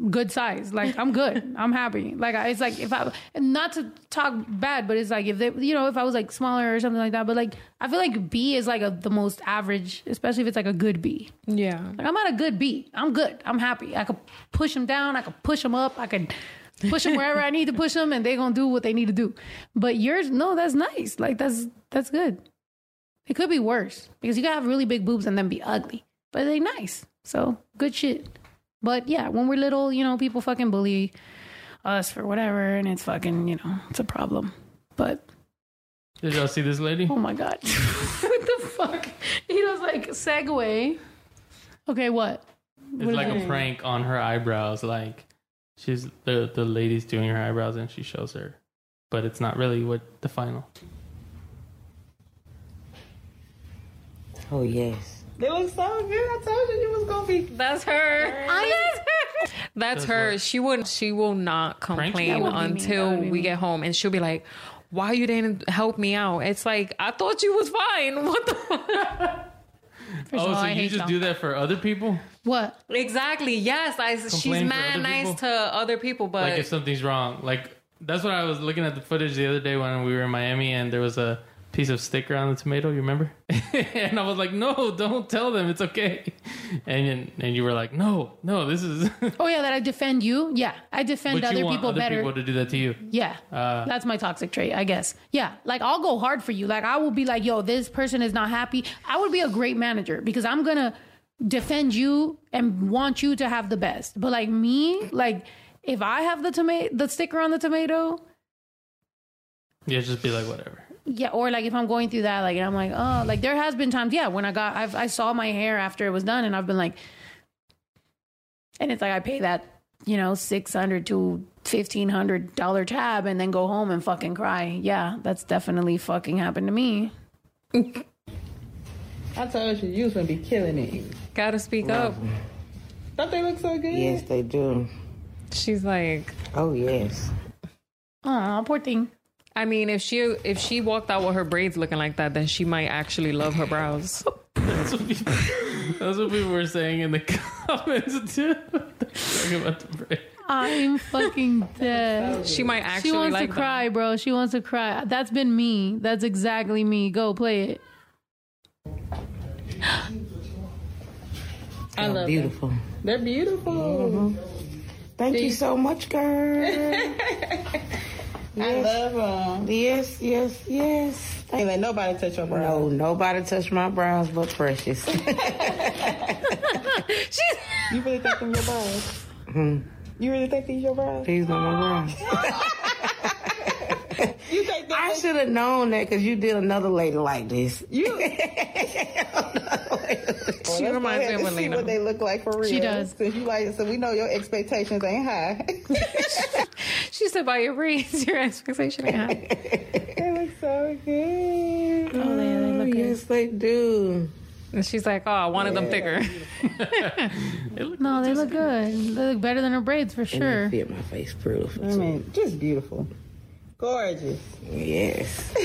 good size. Like I'm good. I'm happy. Like I, it's like if I not to talk bad, but it's like if they, you know, if I was like smaller or something like that. But like I feel like B is like a, the most average, especially if it's like a good B. Yeah. Like I'm at a good B. I'm good. I'm happy. I could push them down. I could push them up. I could push them wherever I need to push them, and they're gonna do what they need to do. But yours, no, that's nice. Like that's that's good. It could be worse because you gotta have really big boobs and then be ugly, but they nice. So good shit. But yeah, when we're little, you know, people fucking bully us for whatever, and it's fucking, you know, it's a problem. But Did y'all see this lady? oh my god, what the fuck? He was like segue. Okay, what? It's What is like a it? prank on her eyebrows. Like she's the the lady's doing her eyebrows and she shows her, but it's not really what the final. Oh yes. They look so good. I told you you was gonna be. That's her. That's her. She wouldn't. She will not complain That would be me. That until would be we get home, and she'll be like, "Why you didn't help me out?" It's like I thought you was fine. What the? First oh, all, so I you just them. do that for other people? What? Exactly. Yes, I. she's mad nice to other people, but like if something's wrong. Like that's what I was looking at the footage the other day when we were in Miami and there was a piece of sticker on the tomato. You remember? and I was like, no, don't tell them. It's okay. And and you were like, no, no, this is. Oh yeah, that I defend you. Yeah, I defend but other you want people other better. people to do that to you. Yeah. Uh, That's my toxic trait, I guess. Yeah. Like I'll go hard for you. Like I will be like, yo, this person is not happy. I would be a great manager because I'm gonna defend you and want you to have the best. But like me, like if I have the tomato the sticker on the tomato, yeah, just be like whatever. Yeah, or like if I'm going through that, like and I'm like, oh, like there has been times, yeah, when I got I've I saw my hair after it was done and I've been like and it's like I pay that, you know, six hundred to fifteen hundred dollar tab and then go home and fucking cry. Yeah, that's definitely fucking happened to me. I told you you was gonna be killing it. gotta speak up. Don't they look so good? Yes, they do. She's like, Oh yes. Oh, poor thing. I mean, if she if she walked out with her braids looking like that, then she might actually love her brows. That's what people, that's what people were saying in the comments too. Talking about the break. I'm fucking dead. She might actually. She wants like to them. cry, bro. She wants to cry. That's been me. That's exactly me. Go play it. I love Beautiful. them. They're beautiful. Thank you so much, girl. I love them. yes, yes, yes. Ain't let nobody touch your brows. No, nobody touched my brows but Precious. You really think them your brows? Hmm. You really think these your brows? These are my brows. You think that I should have known that because you did another lady like this. you? She reminds me of See what they look like for real. She does. Since you like, so we know your expectations ain't high. She said, "By your braids, your expectation ain't high." they look so good. Oh, they, they look oh, good. Yes, they do. And she's like, "Oh, I wanted them thicker." No, they look good. They look better than her braids for And sure. they fit my face beautiful. I mean, just beautiful, gorgeous. Yes.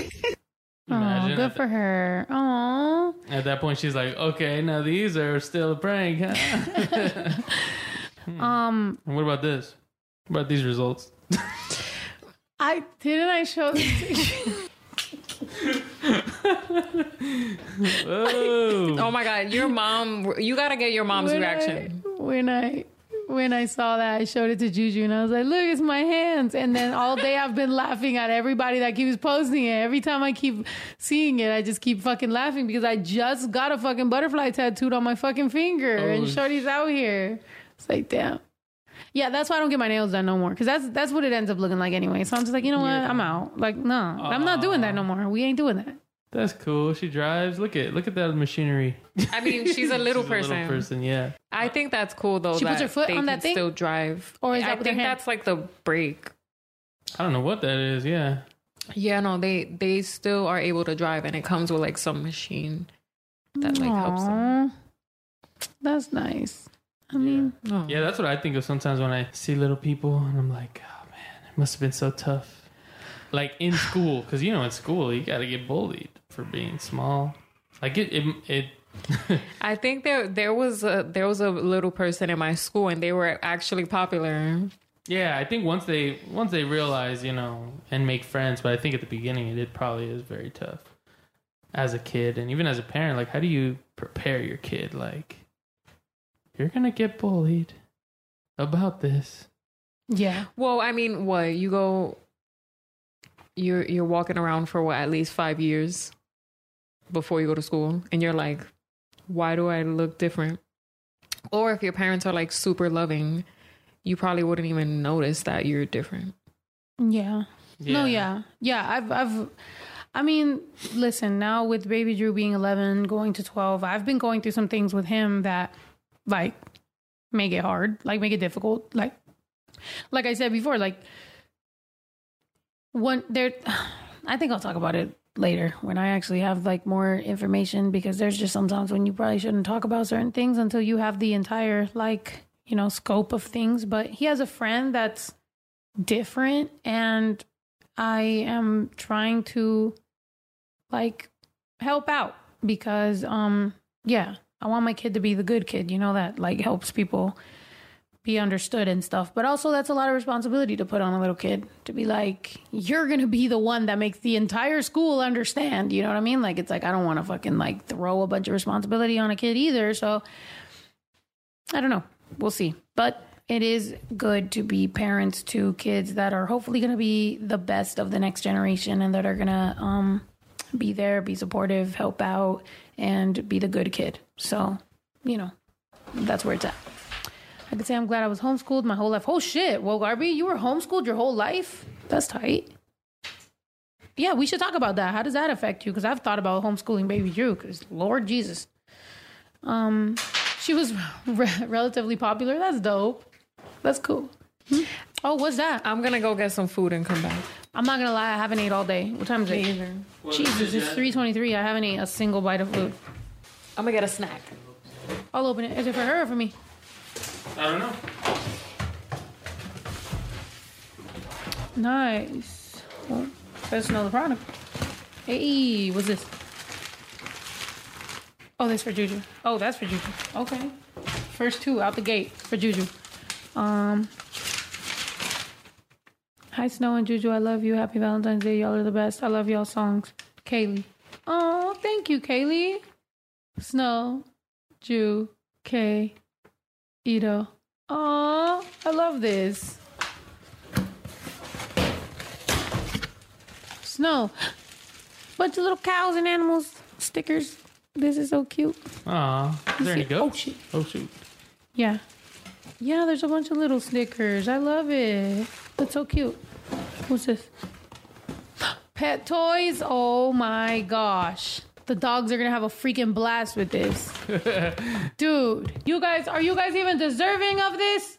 Oh, good at, for her. Oh, at that point, she's like, okay, now these are still a prank. Huh? um, and what about this? What about these results? I didn't I show this you? Oh my god, your mom! You gotta get your mom's when reaction. I, when I when I saw that, I showed it to Juju and I was like, look, it's my hands. And then all day I've been laughing at everybody that keeps posting it. Every time I keep seeing it, I just keep fucking laughing because I just got a fucking butterfly tattooed on my fucking finger Oh, and Shorty's out here. It's like, damn. Yeah, that's why I don't get my nails done no more because that's that's what it ends up looking like anyway. So I'm just like, you know what? I'm out. Like, no, I'm not doing that no more. We ain't doing that. That's cool. She drives. Look at look at that machinery. I mean, she's a little She's person. A little person, yeah. I think that's cool though. She puts her foot they on that thing? Still drive, Or is I that with her think hand? that's like the brake. I don't know what that is. Yeah. Yeah, no, they they still are able to drive, and it comes with like some machine that like helps them. That's nice. I mean, oh. Yeah, that's what I think of sometimes when I see little people and I'm like, oh man, it must have been so tough. Like in school, because you know, in school, you got to get bullied for being small. Like it, it, it I think there there was a there was a little person in my school, and they were actually popular. yeah, I think once they once they realize, you know, and make friends, but I think at the beginning it, it probably is very tough as a kid and even as a parent. Like, how do you prepare your kid? Like, you're gonna get bullied about this. yeah. Well, I mean, what you go, you're you're walking around for what at least five years before you go to school, and you're like, why do I look different? Or if your parents are like super loving, you probably wouldn't even notice that you're different. Yeah. No, yeah. Yeah, I've I've I mean, listen, now with baby Drew being 11, going to 12, I've been going through some things with him that like make it hard, like make it difficult. Like like I said before, like one there I think I'll talk about it later when I actually have like more information because there's just sometimes when you probably shouldn't talk about certain things until you have the entire like, you know, scope of things, but he has a friend that's different and I am trying to like help out because um yeah, I want my kid to be the good kid, you know that like helps people be understood and stuff. But also that's a lot of responsibility to put on a little kid to be like you're going to be the one that makes the entire school understand, you know what I mean? Like it's like I don't want to fucking like throw a bunch of responsibility on a kid either, so I don't know. We'll see. But it is good to be parents to kids that are hopefully going to be the best of the next generation and that are going to um, be there, be supportive, help out, and be the good kid. So, you know, that's where it's at. I could say I'm glad I was homeschooled my whole life. Oh shit. Well, Garby, you were homeschooled your whole life? That's tight. Yeah, we should talk about that. How does that affect you? Because I've thought about homeschooling baby Drew. Because Lord Jesus, um, she was re- relatively popular. That's dope. That's cool. Hmm? Oh, what's that? I'm gonna go get some food and come back. I'm not gonna lie. I haven't ate all day. What time is it? Either. Jesus, it's 3:23. I haven't ate a single bite of food. I'm gonna get a snack. I'll open it. Is it for her or for me? I don't know. Nice. Well, let's know the product. Hey, what's this? Oh, this for Juju. Oh, that's for Juju. Okay. First two out the gate for Juju. Um. Hi, Snow and Juju. I love you. Happy Valentine's Day. Y'all are the best. I love y'all songs. Kaylee. Oh, thank you, Kaylee. Snow, Ju, Kay, Ito. Oh, I love this. Snow. Bunch of little cows and animals stickers. This is so cute. Aw, is there any see- oh, goats? oh, shit. Oh shoot. Yeah. Yeah, there's a bunch of little stickers. I love it. That's so cute. What's this? Pet toys? Oh my gosh. The dogs are gonna have a freaking blast with this. Dude, you guys, are you guys even deserving of this?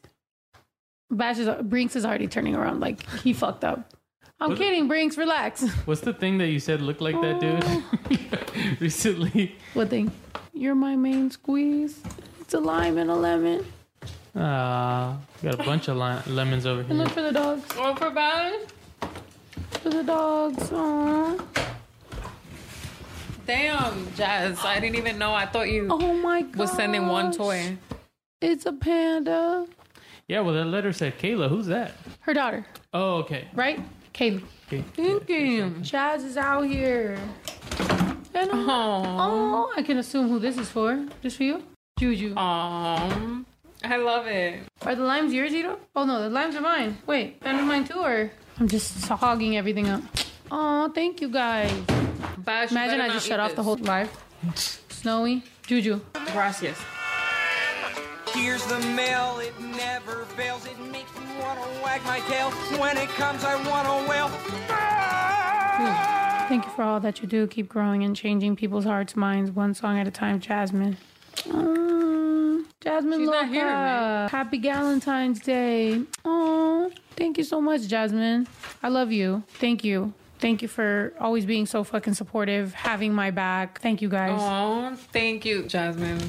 Bash is, Brinks is already turning around like he fucked up. I'm What- kidding, Brinks, relax. What's the thing that you said looked like that dude recently? What thing? You're my main squeeze. It's a lime and a lemon. Ah, got a bunch of lemons over here. And look for the dogs. Oh, for bad? For the dogs. Aww. Damn, Jazz. I didn't even know. I thought you oh my god was sending one toy. It's a panda. Yeah, well, that letter said Kayla. Who's that? Her daughter, Oh, okay. right? Kaylee. okay. Thank you. Chaz is out here. And oh. I can assume who this is for. Just for you? Juju. Um, I love it. Are the limes yours, Ito? Oh no, the limes are mine. Wait, that is mine too, or I'm just hogging everything up. Oh, thank you guys. Bash, Imagine I just eat shut off this. the whole live. Snowy, Juju. Gracias. Here's the mail, it never fails. It makes me wanna wag my tail. When it comes, I wanna wail. Thank you for all that you do. Keep growing and changing people's hearts, minds, one song at a time, Jasmine. Mm, Jasmine She's Loca. not here, man. Happy Valentine's Day. Oh, thank you so much, Jasmine. I love you. Thank you. Thank you for always being so fucking supportive, having my back. Thank you guys. Oh, thank you, Jasmine.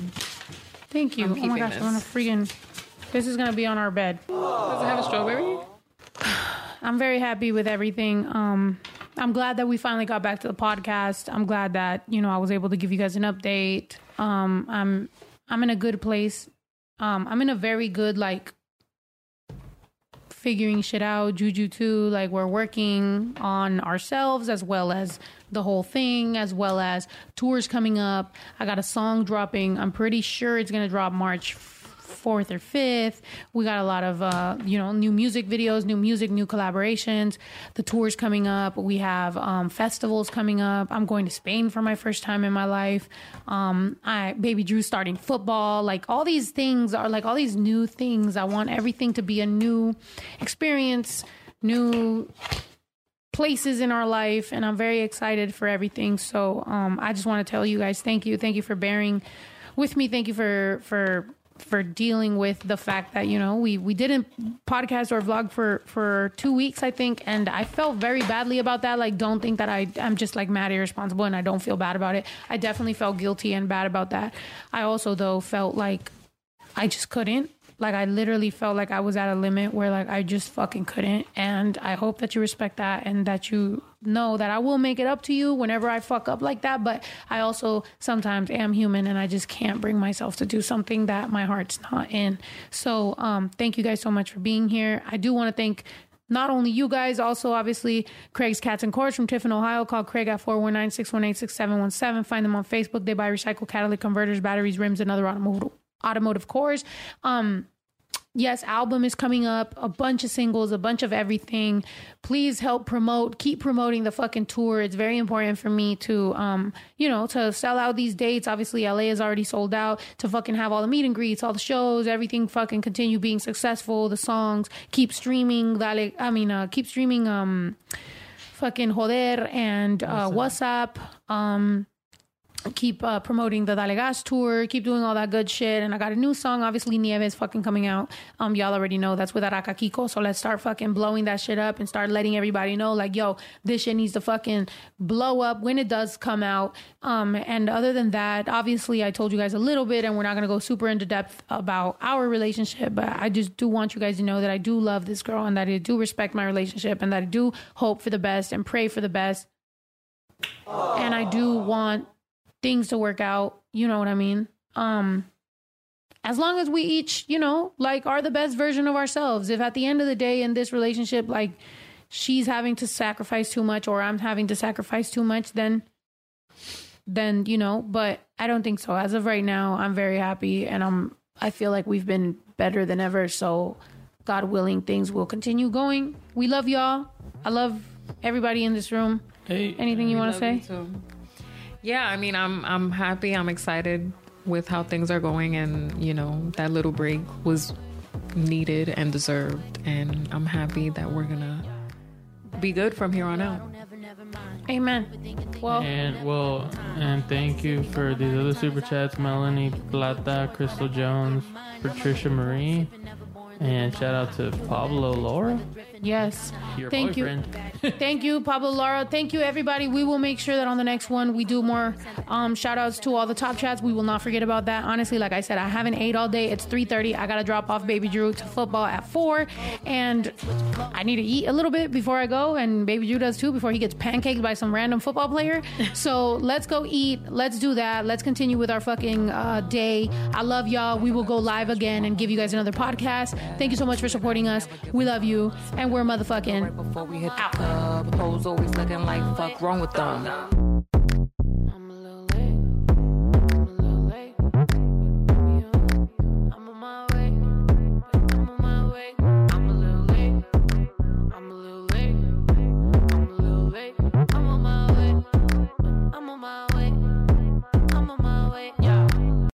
Thank you. I'm Oh my gosh, I this. want to freaking. This is gonna be on our bed. Does it have a strawberry? I'm very happy with everything. Um, I'm glad that we finally got back to the podcast. I'm glad that you know I was able to give you guys an update. Um, I'm I'm in a good place. Um, I'm in a very good like figuring shit out. Juju too. Like we're working on ourselves as well as the whole thing, as well as tours coming up. I got a song dropping. I'm pretty sure it's gonna drop March fourth or fifth. We got a lot of uh, you know new music videos, new music, new collaborations. The tours coming up. We have um, festivals coming up. I'm going to Spain for my first time in my life. Um, I baby Drew starting football. Like all these things are like all these new things. I want everything to be a new experience, new places in our life and I'm very excited for everything. So um I just want to tell you guys thank you. Thank you for bearing with me. Thank you for for for dealing with the fact that you know we we didn't podcast or vlog for for 2 weeks I think and I felt very badly about that like don't think that I I'm just like mad irresponsible and I don't feel bad about it. I definitely felt guilty and bad about that. I also though felt like I just couldn't. Like I literally felt like I was at a limit where like I just fucking couldn't. And I hope that you respect that and that you know that I will make it up to you whenever I fuck up like that. But I also sometimes am human and I just can't bring myself to do something that my heart's not in. So um thank you guys so much for being here. I do want to thank not only you guys, also obviously Craig's Cats and Cores from Tiffin, Ohio. Call Craig at 419-618-6717. Find them on Facebook. They buy recycled catalytic converters, batteries, rims, and other automotive automotive cores. Um yes, album is coming up, a bunch of singles, a bunch of everything. Please help promote, keep promoting the fucking tour. It's very important for me to um, you know, to sell out these dates. Obviously, LA is already sold out. To fucking have all the meet and greets, all the shows, everything fucking continue being successful, the songs, keep streaming, dale, I mean, uh, keep streaming um fucking Joder and uh, WhatsApp. Um keep uh, promoting the Dale Gas tour, keep doing all that good shit. And I got a new song, obviously Nieve is fucking coming out. Um, y'all already know that's with Araka Kiko. So let's start fucking blowing that shit up and start letting everybody know, like, yo, this shit needs to fucking blow up when it does come out. Um, and other than that, obviously I told you guys a little bit, and we're not gonna go super into depth about our relationship, but I just do want you guys to know that I do love this girl and that I do respect my relationship and that I do hope for the best and pray for the best. And I do want things to work out, you know what I mean? Um as long as we each, you know, like are the best version of ourselves. If at the end of the day in this relationship like she's having to sacrifice too much or I'm having to sacrifice too much, then then, you know, but I don't think so. As of right now, I'm very happy and I'm I feel like we've been better than ever, so God willing things will continue going. We love y'all. I love everybody in this room. Hey, Anything you want to say? Too. Yeah, I mean, I'm I'm happy. I'm excited with how things are going, and you know that little break was needed and deserved, and I'm happy that we're gonna be good from here on out. Amen. Well, And well, and thank you for these other super chats: Melanie Plata, Crystal Jones, Patricia Marie, and shout out to Pablo Lara. Yes. Your Thank boyfriend. you. Thank you, Pablo Lara. Thank you, everybody. We will make sure that on the next one we do more um, shout outs to all the top chats. We will not forget about that. Honestly, like I said, I haven't ate all day. It's 3.30. I got to drop off Baby Drew to football at 4. And I need to eat a little bit before I go. And Baby Drew does too before he gets pancaked by some random football player. So let's go eat. Let's do that. Let's continue with our fucking uh, day. I love y'all. We will go live again and give you guys another podcast. Thank you so much for supporting us. We love you. And and we're motherfucking right before we hit the club. Hoes always looking like fuck wrong with them. I'm on my way. I'm on my way.